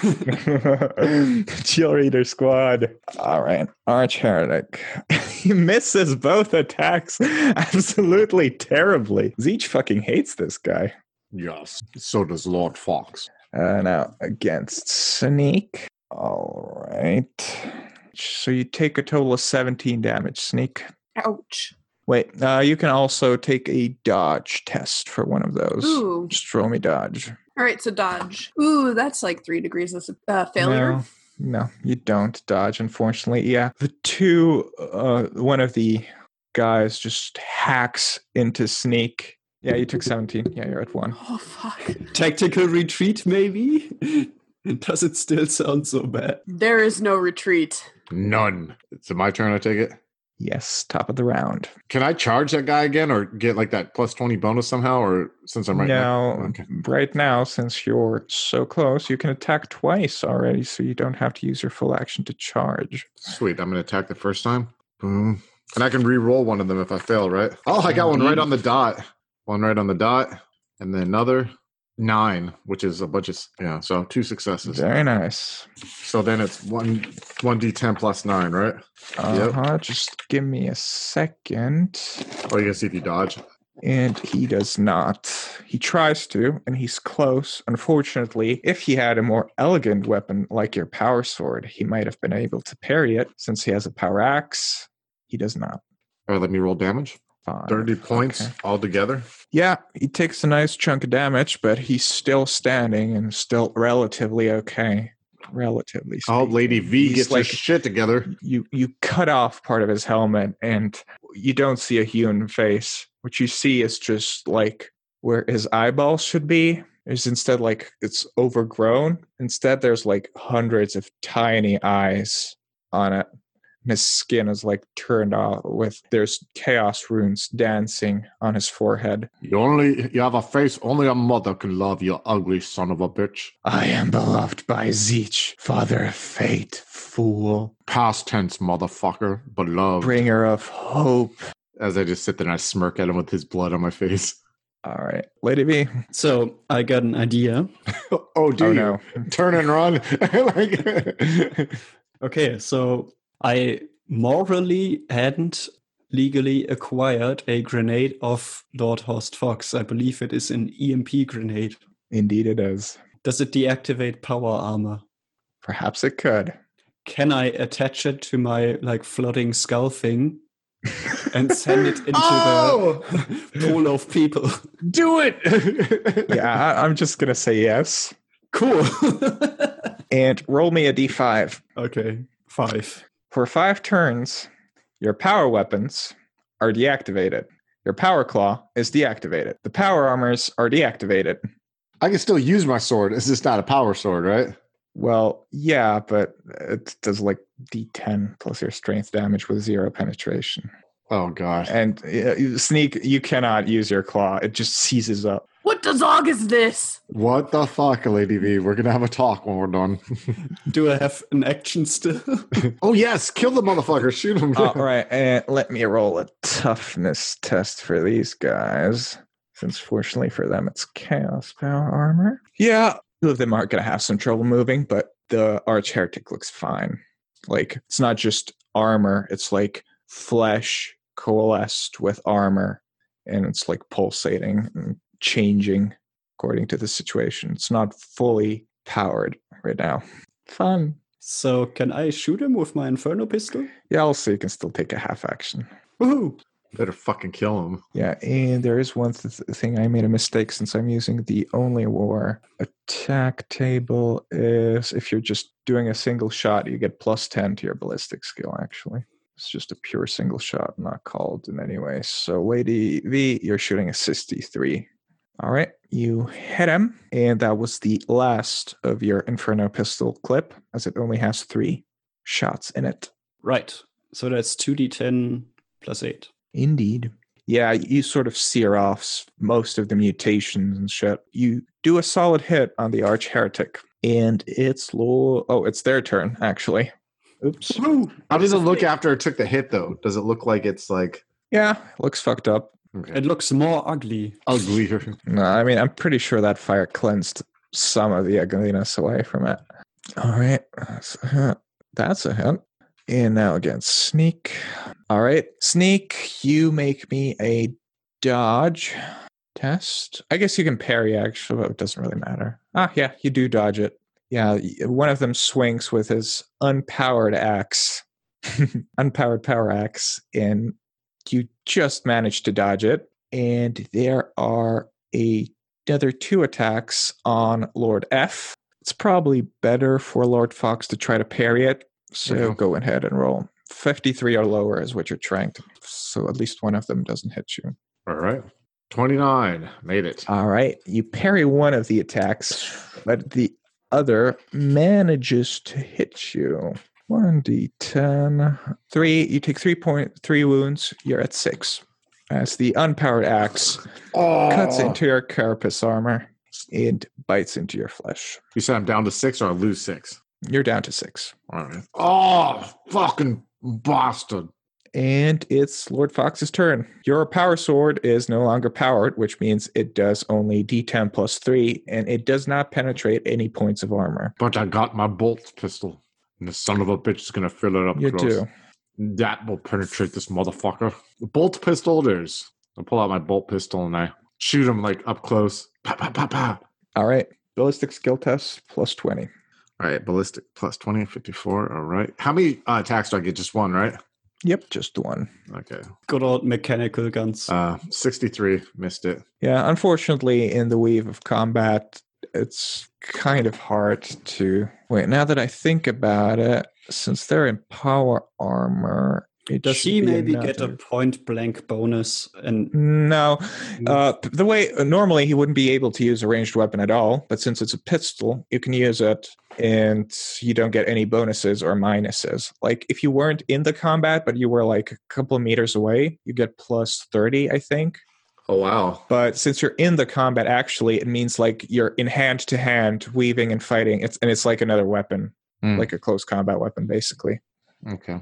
Cheerleader squad. All right. Arch Heretic. he misses both attacks absolutely terribly. Tzeentch fucking hates this guy. Yes. So does Lord Fox. Uh, now against Sneak. All right. So you take a total of 17 damage, Sneak. Ouch. Wait, uh, you can also take a dodge test for one of those. Ooh. Just roll me dodge. All right, so dodge. Ooh, that's like three degrees of uh, failure. No, no, you don't dodge, unfortunately. Yeah. The two, uh, one of the guys just hacks into Sneak. Yeah, you took 17. Yeah, you're at one. Oh, fuck. Tactical retreat, maybe? Does it still sound so bad? There is no retreat. None. Is it my turn to take it? Yes, top of the round. Can I charge that guy again or get like that plus 20 bonus somehow? Or since I'm right now, Okay. right now, since you're so close, you can attack twice already, so you don't have to use your full action to charge. Sweet. I'm going to attack the first time. Boom. And I can re-roll one of them if I fail, right? Oh, I got one right mm-hmm. on the dot. One right on the dot. And then another. Nine, which is a bunch of yeah. So two successes. Very nice. So then it's one one d10 plus nine, right? Uh huh. Just give me a second. Oh, you can see if you dodge. And he does not. He tries to, and he's close. Unfortunately, if he had a more elegant weapon like your power sword, he might have been able to parry it. Since he has a power axe, he does not. All right, let me roll damage. Five. Thirty points Okay. altogether. Yeah, he takes a nice chunk of damage, but he's still standing and still relatively okay. Relatively. I hope Lady. V He's gets like his shit together. you you cut off part of his helmet and you don't see a human face what you see is just like where his eyeballs should be is instead like it's overgrown instead there's like hundreds of tiny eyes on it his skin is like turned off with there's chaos runes dancing on his forehead You only you have a face only a mother can love. You ugly son of a bitch. I am beloved by Tzeentch, father of fate, fool. Past tense, motherfucker. Beloved. bringer of hope As I just sit there and I smirk at him with his blood on my face. all right lady B. So I got an idea. oh, do oh you no turn and run? like, Okay, so I morally hadn't legally acquired a grenade of Lord Horst Fox. I believe it is an EMP grenade. indeed it is Does it deactivate power armor? perhaps it could Can I attach it to my like floating skull thing and send it into Oh! the pool of people? do it. yeah I, i'm just gonna say yes Cool. and roll me a d5 okay, five. For five turns, your power weapons are deactivated. Your power claw is deactivated. The power armors are deactivated. I can still use my sword. It's just not a power sword, right? Well, yeah, but it does like d10 plus your strength damage with zero penetration. Oh gosh! And uh, sneak, you cannot use your claw. It just seizes up. What dog is this? What the fuck, Lady V? We're gonna have a talk when we're done. Do I have an action still? oh yes, kill the motherfucker. Shoot him. All right, and let me roll a toughness test for these guys. Since fortunately for them, it's chaos power armor. Yeah, two of them are going to have some trouble moving, but the arch heretic looks fine. Like it's not just armor; it's like flesh coalesced with armor, and it's like pulsating and changing according to the situation. It's not fully powered right now. Fun. so can I shoot him with my inferno pistol? Yeah, also you can still take a half action. Woohoo! Better fucking kill him. Yeah, and there is one th- thing I made a mistake since I'm using the only war attack table is if you're just doing a single shot, you get plus 10 to your ballistic skill, actually. It's just a pure single shot, not called in any way. So, Lady V, you're shooting a 63. All right, you hit him, and that was the last of your Inferno pistol clip, as it only has three shots in it. Right. So that's 2d10 plus 8. Indeed. Yeah, you sort of sear off most of the mutations and shit. You do a solid hit on the Arch Heretic, and it's low. Oh, it's their turn, actually. Oops. How does it look after it took the hit though? Does it look like it's like Yeah, looks fucked up. Okay. It looks more ugly. uglier? No, I mean, I'm pretty sure that fire cleansed some of the ugliness away from it. All right, that's a hit. That's a hit. And now again, sneak. All right, sneak. You make me a dodge test. I guess you can parry actually, but it doesn't really matter. Ah, yeah, you do dodge it. Yeah, one of them swings with his unpowered axe, unpowered power axe, and you just manage to dodge it. And there are a other two attacks on Lord F. It's probably better for Lord Fox to try to parry it. So Okay. go ahead and roll. 53 or lower is what you're trying to. So at least one of them doesn't hit you. All right. 29. Made it. All right. You parry one of the attacks, but the other manages to hit you. 1d10. Three. You take three point three wounds. You're at six. As the unpowered axe Oh. cuts into your carapace armor and bites into your flesh. You said I'm down to six or I lose six. You're down to six. All right. Oh, fucking bastard. And it's Lord Fox's turn. Your power sword is no longer powered, which means it does only d10 plus 3, and it does not penetrate any points of armor. But I got my bolt pistol. And the son of a bitch is gonna fill it up You close. do. That will penetrate this motherfucker. The bolt pistol it is. I pull out my bolt pistol and I shoot him like up close. Pa pa pa pa. All right. Ballistic skill test plus 20. All right, ballistic plus 20, 54. All right. How many uh, attacks do I get? Just one, right? Yep, just one. Okay. Good old mechanical guns. Uh 63. Missed it. Yeah, unfortunately, in the weave of combat, it's kind of hard to. Wait, now that I think about it, since they're in power armor, it Does should he be maybe get a point blank bonus? And No. Uh, the way normally he wouldn't be able to use a ranged weapon at all, but since it's a pistol, you can use it and you don't get any bonuses or minuses. Like if you weren't in the combat, but you were like a couple of meters away, you get plus 30, I think. Oh wow. But since you're in the combat, actually, it means like you're in hand to hand, weaving and fighting. It's and it's like another weapon, Hmm. like a close combat weapon, basically. Okay.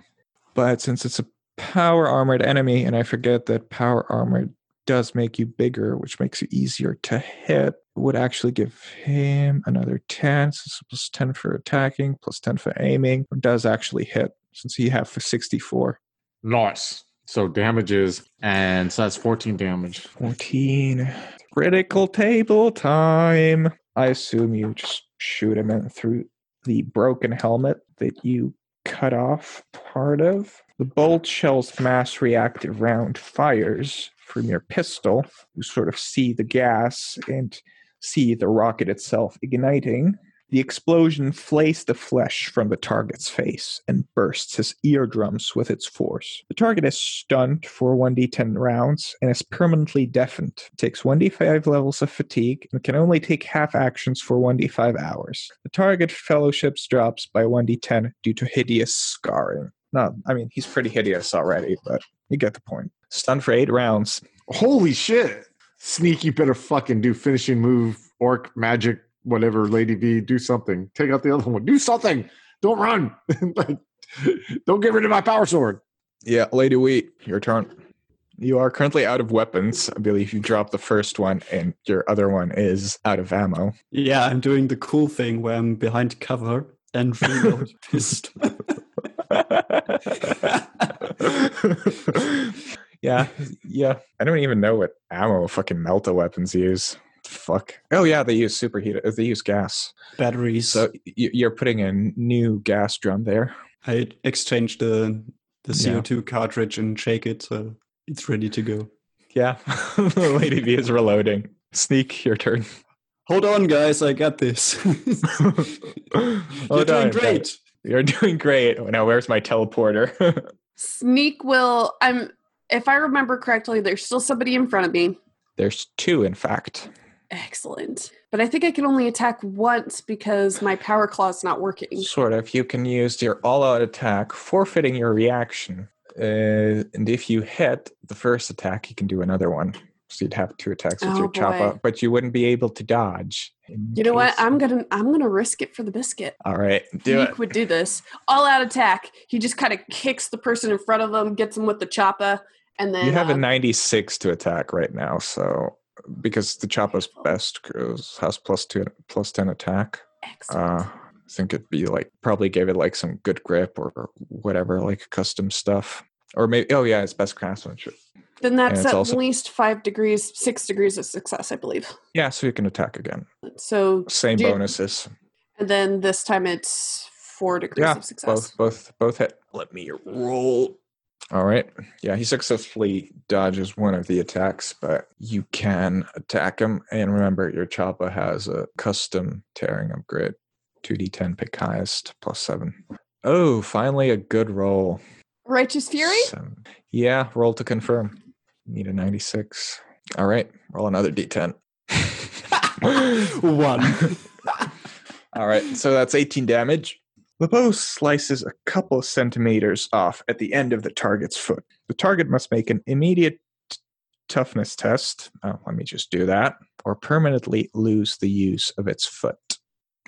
But since it's a power armored enemy, and I forget that power armor does make you bigger, which makes it easier to hit, would actually give him another 10. So it's plus 10 for attacking, plus 10 for aiming. Does actually hit since he have for 64. Nice. So damages, and so that's 14 damage. 14. Critical table time. I assume you just shoot him in through the broken helmet that you cut off part of. The bolt shell's mass reactive round fires from your pistol. You sort of see the gas and see the rocket itself igniting. The explosion flays the flesh from the target's face and bursts his eardrums with its force. The target is stunned for 1d10 rounds and is permanently deafened. Takes 1d5 levels of fatigue and can only take half actions for 1d5 hours. The target fellowships drops by 1d10 due to hideous scarring. No, I mean, he's pretty hideous already, but you get the point. Stunned for 8 rounds. Holy shit. Sneaky better fucking do finishing move, orc, magic, whatever, Lady V, do something. Take out the other one. Do something. Don't run. like, don't get rid of my power sword. Yeah, Lady Wheat, your turn. You are currently out of weapons. I believe you dropped the first one, and your other one is out of ammo. yeah, I'm doing the cool thing where I'm behind cover and reload pistol. yeah, yeah. I don't even know what ammo fucking Melta weapons use. Fuck. Oh yeah, they use superheat. They use gas. Batteries. So you're putting a new gas drum there. I exchanged the the CO2 cartridge and shake it, so it's ready to go. Yeah, Lady V is reloading. Sneak, your turn. Hold on, guys, I got this. You're Hold doing on, great. guys. You're doing great. Oh, now where's my teleporter? Sneak will. I'm. If I remember correctly, there's still somebody in front of me. There's two, in fact. Excellent. But I think I can only attack once because my power claw's not working. Sort of. You can use your all-out attack, forfeiting your reaction, uh, and if you hit the first attack, you can do another one. So you'd have two attacks with Oh, your choppa, but you wouldn't be able to dodge. You know what? I'm gonna I'm gonna risk it for the biscuit. All right, do Sneak it. would do this. All out attack. He just kind of kicks the person in front of him, gets him with the choppa, and then You have a uh, 96 to attack right now, so because the Choppa's best goes has plus two plus 10 attack. excellent. Uh, I think it'd be like probably gave it like some good grip or, whatever, like custom stuff. Or maybe oh yeah, it's best craftsmanship. then that's at also- least five degrees, six degrees of success, I believe. Yeah, so you can attack again. So Same bonuses. and then this time it's four degrees Yeah, of success. both both both hit. Let me roll. All right. Yeah, he successfully dodges one of the attacks, but you can attack him. And remember, your Choppa has a custom tearing upgrade. 2d10 pick highest plus seven. Oh, finally a good roll. Righteous Fury? Seven. Yeah, roll to confirm. Need a 96. All right, roll another d10. One. All right, so that's 18 damage. The bow slices a couple centimeters off at the end of the target's foot. The target must make an immediate t- toughness test. Oh, let me just do that. Or permanently lose the use of its foot.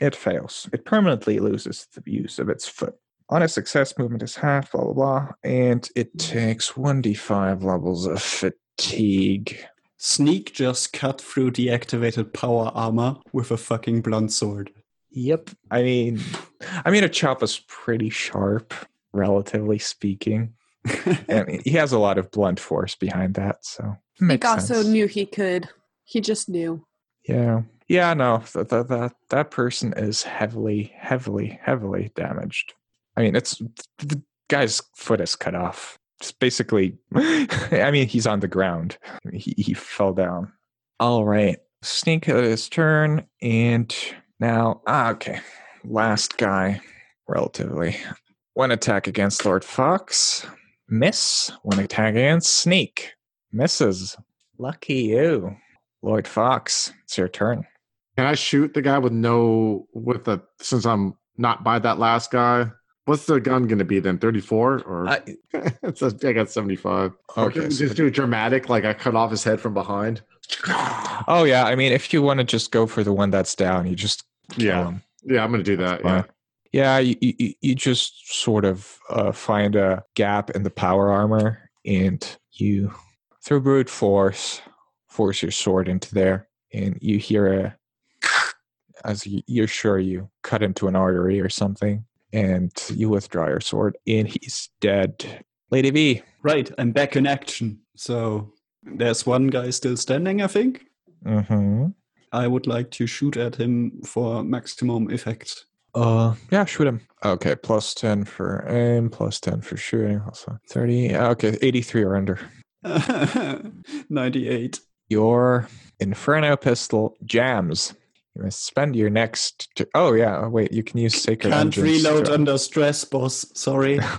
It fails. It permanently loses the use of its foot. on a success, movement is half, blah, blah, blah. And it takes 1d5 levels of fatigue. Sneak just cut through the activated power armor with a fucking blunt sword. Yep. I mean, I mean, a chop is pretty sharp, relatively speaking. I mean, he has a lot of blunt force behind that, so Nick also sense. knew he could. He just knew. Yeah, yeah. No, that that that that person is heavily, heavily, heavily damaged. I mean, it's the guy's foot is cut off. It's basically, I mean, he's on the ground. He he fell down. All right, sneak had his turn, and now ah, okay, last guy, relatively. One attack against Lord Fox, miss. One attack against Sneak, misses. Lucky you, Lord Fox. It's your turn. Can I shoot the guy with no with the since I'm not by that last guy? What's the gun going to be then? 34 or I, it's a, I got 75. Okay, can we so just do it dramatic like I cut off his head from behind. oh yeah, I mean, if you want to just go for the one that's down, you just Yeah. him. Yeah, I'm going to do that. Yeah. Yeah, you, you, you just sort of uh, find a gap in the power armor, and you, through brute force, force your sword into there, and you hear a, as you, you're sure you cut into an artery or something, and you withdraw your sword, and he's dead. Lady V. Right, I'm back in action. So there's one guy still standing, I think. Mm-hmm. I would like to shoot at him for maximum effect. Uh, yeah, shoot him. Okay, plus 10 for aim, plus 10 for shooting. Also 30. Okay, 83 or under. 98. Your Inferno pistol jams. You must spend your next. T- oh, yeah. oh, Wait, you can use Sacred Can't reload to- under stress, boss. Sorry.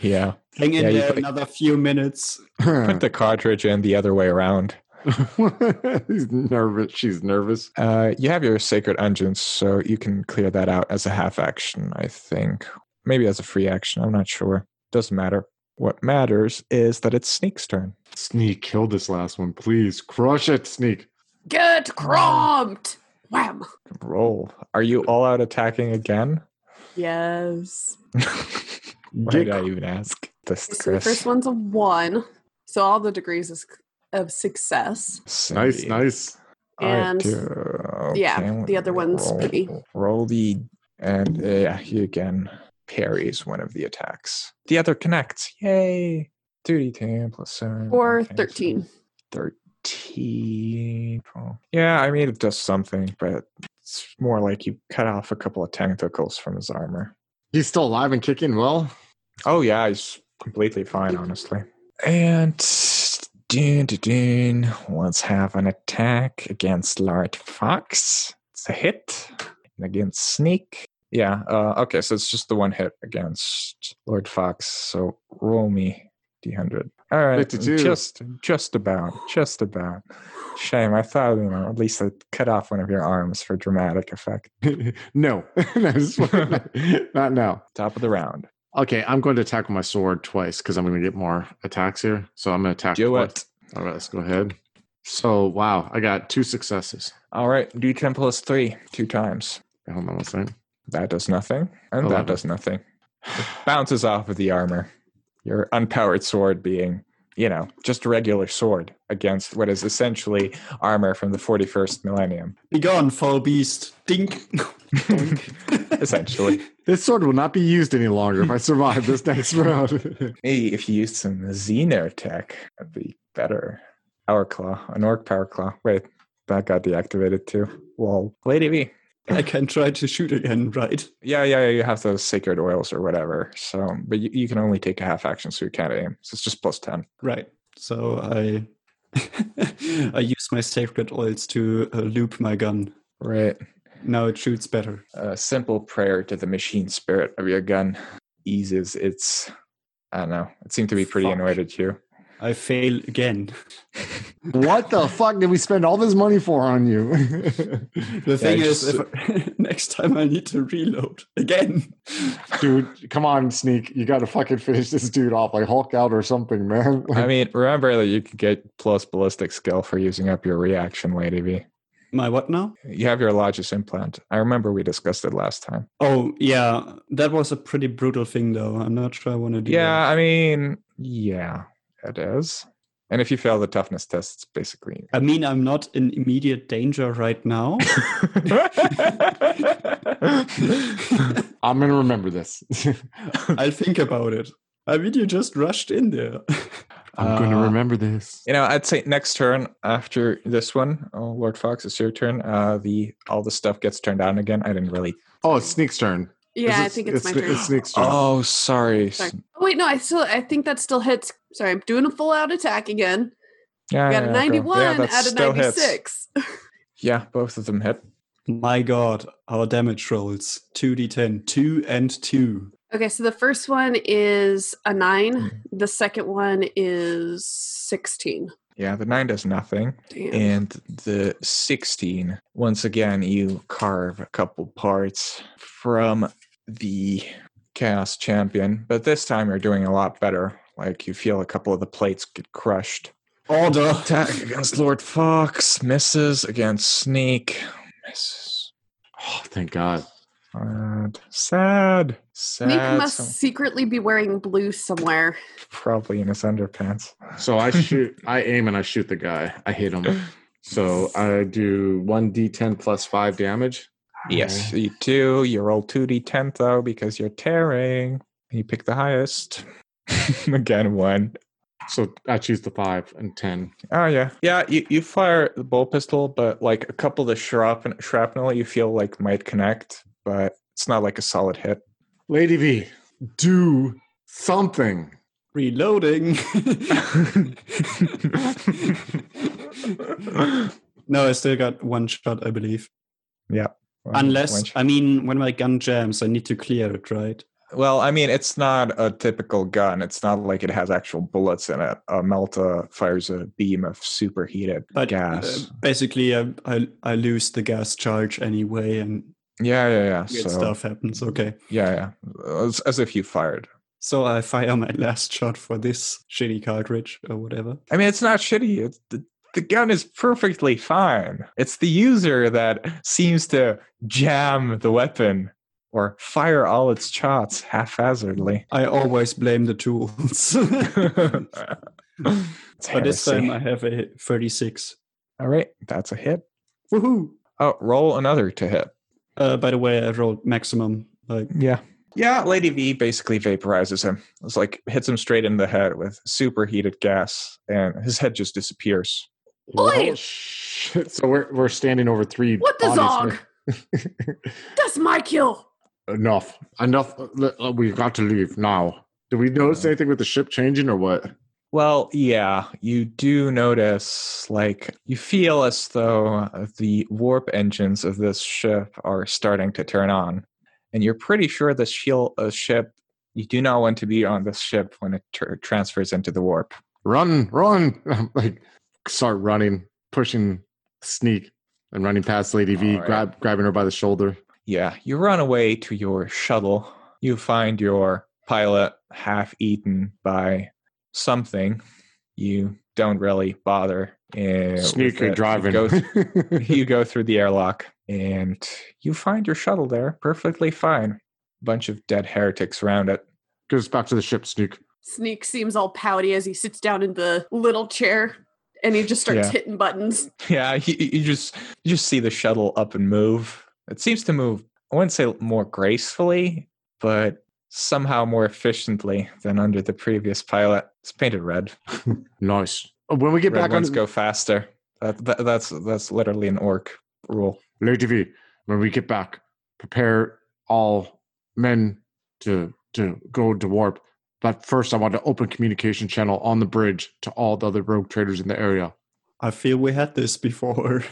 Yeah. Hang in Yeah, there put- another few minutes. Put the cartridge in the other way around. He's nervous. She's nervous. Uh, you have your Sacred Engines, so you can clear that out as a half action, I think. Maybe as a free action. I'm not sure. Doesn't matter. What matters is that it's Sneak's turn. Sneak, kill this last one, please. Crush it, Sneak. Get crumped! Wham! Roll. Are you all out attacking again? Yes. Why Get did I even ask this, So the first one's a one. So all the degrees is of success. Nice, nice. All right, And do- yeah, okay, the other one's roll, pretty- Roll the and uh, yeah, he again parries one of the attacks. The other connects. Yay! Two d ten plus seven. Or okay, so 13. Thirteen. oh, Yeah, I mean it does something, but it's more like you cut off a couple of tentacles from his armor. He's still alive and kicking well. Oh yeah, he's completely fine, honestly. And dun, dun, dun, let's have an attack against Lord Fox. It's a hit. And against Sneak. Yeah, uh, okay, so it's just the one hit against Lord Fox. So roll me D100. All right, 52. just just about, just about. Shame. I thought, you know, at least I cut off one of your arms for dramatic effect. no, not now. Top of the round. Okay, I'm going to attack with my sword twice because I'm going to get more attacks here. So I'm going to attack. Do twice. it. All right, let's go ahead. So wow, I got two successes. All right, D10 plus three, two times. Hold on one second. That does nothing, and Eleven. that does nothing. It bounces off of the armor. Your unpowered sword being, you know, just a regular sword against what is essentially armor from the 41st millennium, Be gone, foul beast. Dink. essentially. This sword will not be used any longer if I survive this next round. Maybe if you used some Xener tech, that'd be better. Power Claw, an Orc Power Claw. Wait, that got deactivated too. Well, Lady V. I can try to shoot again, right? Yeah, yeah, yeah, you have those sacred oils or whatever. So, but you, you can only take a half action, so you can't aim. So it's just plus 10. Right. So I I use my sacred oils to uh, loop my gun. Right. Now it shoots better. A simple prayer to the machine spirit of your gun eases its. I don't know. It seemed to be pretty Fuck. annoyed at you. I fail again. what the fuck did we spend all this money for on you? The thing I is, just- if next time I need to reload again. dude, come on, Sneak. You got to fucking finish this dude off, like Hulk out or something, man. I mean, remember that you could get plus ballistic skill for using up your reaction, Lady V. My what now? You have your Logis implant. I remember we discussed it last time. Oh, yeah. That was a pretty brutal thing, though. I'm not sure I want to do Yeah, I mean, yeah, it is. And if you fail the toughness test, it's basically. I mean, I'm not in immediate danger right now. I'm gonna remember this. I'll think about it. I mean, you just rushed in there. I'm gonna Uh, remember this. You know, I'd say next turn after this one, oh, Lord Fox, it's your turn. Uh, the all the stuff gets turned on again. I didn't really. Oh, it's Sneak's turn. Yeah, I think it's, my turn. It's Sneak's turn. Oh, sorry. Sorry. Oh wait, no, I still I think that still hits. Sorry, I'm doing a full out attack again. Yeah, We got yeah, a 91 Yeah, out of 96. Yeah, both of them hit. My god, our damage rolls 2d10, 2 and 2. Okay, so the first one is a Hmm. 9. The second one is 16. Yeah, the nine does nothing. Damn. And the 16, once again, you carve a couple parts from the Chaos Champion, but this time you're doing a lot better. Like you feel a couple of the plates get crushed. Order! Attack against Lord Fox, misses against Sneak, misses. Oh, thank God. Sad. Sad. Sad. Sneak must Some- secretly be wearing blue somewhere. probably in his underpants. So I shoot, I aim and I shoot the guy. I hit him. So I do one d10 plus five damage. Yes, you do. You roll 2d10 though because you're tearing. You pick the highest. Again, one. So I choose the five and ten. Oh, yeah. Yeah, you, you fire the bolt pistol, but like a couple of the shrap- shrapnel you feel like might connect, but it's not like a solid hit. Lady V, do something. Reloading! no, I still got one shot, I believe. One- Unless, one- I mean, when my gun jams, I need to clear it, right? Well, I mean, it's not a typical gun. It's not like it has actual bullets in it. A Melta fires a beam of superheated But gas. uh, basically, I, I, I lose the gas charge anyway, and yeah, yeah, yeah. weird So, stuff happens. Okay. yeah, yeah. As, as if you fired. So I fire my last shot for this shitty cartridge or whatever. I mean, it's not shitty. It's the, the gun is perfectly fine. It's the user that seems to jam the weapon or fire all its shots haphazardly. I always blame the tools. But this time I have a 36. all right, that's a hit. Woohoo! Oh, roll another to hit. Uh, by the way, I rolled maximum. Like, Yeah. Yeah, Lady V basically vaporizes him. It's like hits him straight in the head with superheated gas, and his head just disappears. Oi! So we're we're standing over three. What the bodies zog? That's my kill. Enough. Enough. Uh, We got to leave now. Did we notice anything with the ship changing or what? Well, yeah, you do notice, like, you feel as though the warp engines of this ship are starting to turn on. And you're pretty sure this shield, uh, ship, you do not want to be on this ship when it tr- transfers into the warp. Run, run! like start running, pushing, sneak, and running past Lady V, All right. grab grabbing her by the shoulder. Yeah, you run away to your shuttle. You find your pilot half eaten by something. You don't really bother. uh, with Sneaky it. You driving. go th- you go through the airlock and you find your shuttle there perfectly fine. Bunch of dead heretics around it. Goes back to the ship, sneak. Sneak seems all pouty as he sits down in the little chair and he just starts Yeah. hitting buttons. Yeah, you, you just you just see the shuttle up and move. It seems to move. I wouldn't say more gracefully, but somehow more efficiently than under the previous pilot. It's painted red. Nice. Uh, When we get red back on ones go faster. That, that, that's that's literally an orc rule. Lady V, when we get back, prepare all men to to go to warp. But first, I want to open communication channel on the bridge to all the other rogue traders in the area. I feel we had this before.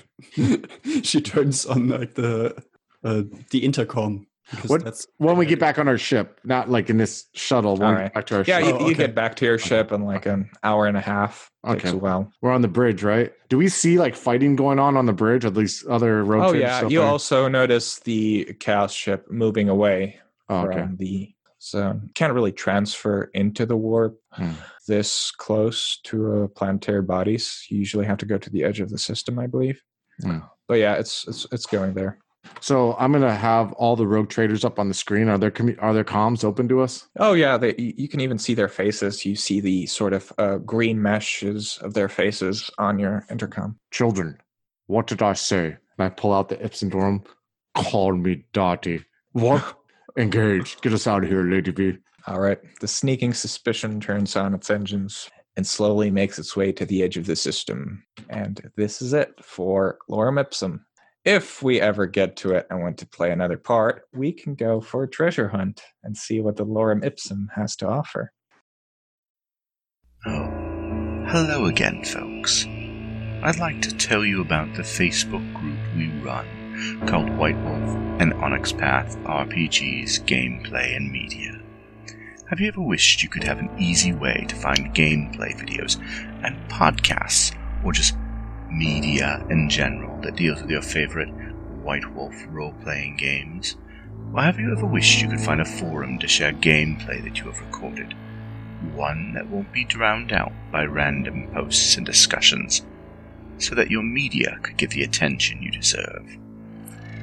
she turns on like the uh, the intercom. Because What- that's When we get back on our ship, not like in this shuttle. When we Alright. get back to our Yeah, ship. you, Oh, you okay. get back to your ship in like an hour and a half. Takes Okay. a while. We're on the bridge, right? Do we see like fighting going on on the bridge? At least other rogue Oh traders yeah, you there? also notice the chaos ship moving away Oh, okay. from the zone. Can't really transfer into the warp Hmm. this close to a planetary bodies. You usually have to go to the edge of the system, I believe. Hmm. But yeah, it's it's it's going there. So I'm gonna have all the rogue traders up on the screen. Are there are there comms open to us? Oh yeah, they, you you can even see their faces. You see the sort of uh, green meshes of their faces on your intercom. Children, what did I say? And I pull out the Ipsendorum. Call me Dottie. What? Engage. Get us out of here, Lady V. All right. The sneaking suspicion turns on its engines and slowly makes its way to the edge of the system. And this is it for Lorem Ipsum. If we ever get to it and want to play another part, we can go for a treasure hunt and see what the Lorem Ipsum has to offer. Oh, hello again, folks. I'd like to tell you about the Facebook group we run called White Wolf and Onyx Path RPGs Gameplay and Media. Have you ever wished you could have an easy way to find gameplay videos and podcasts, or just media in general that deals with your favorite White Wolf role playing games? Or have you ever wished you could find a forum to share gameplay that you have recorded? One that won't be drowned out by random posts and discussions, so that your media could get the attention you deserve.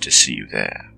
to see you there.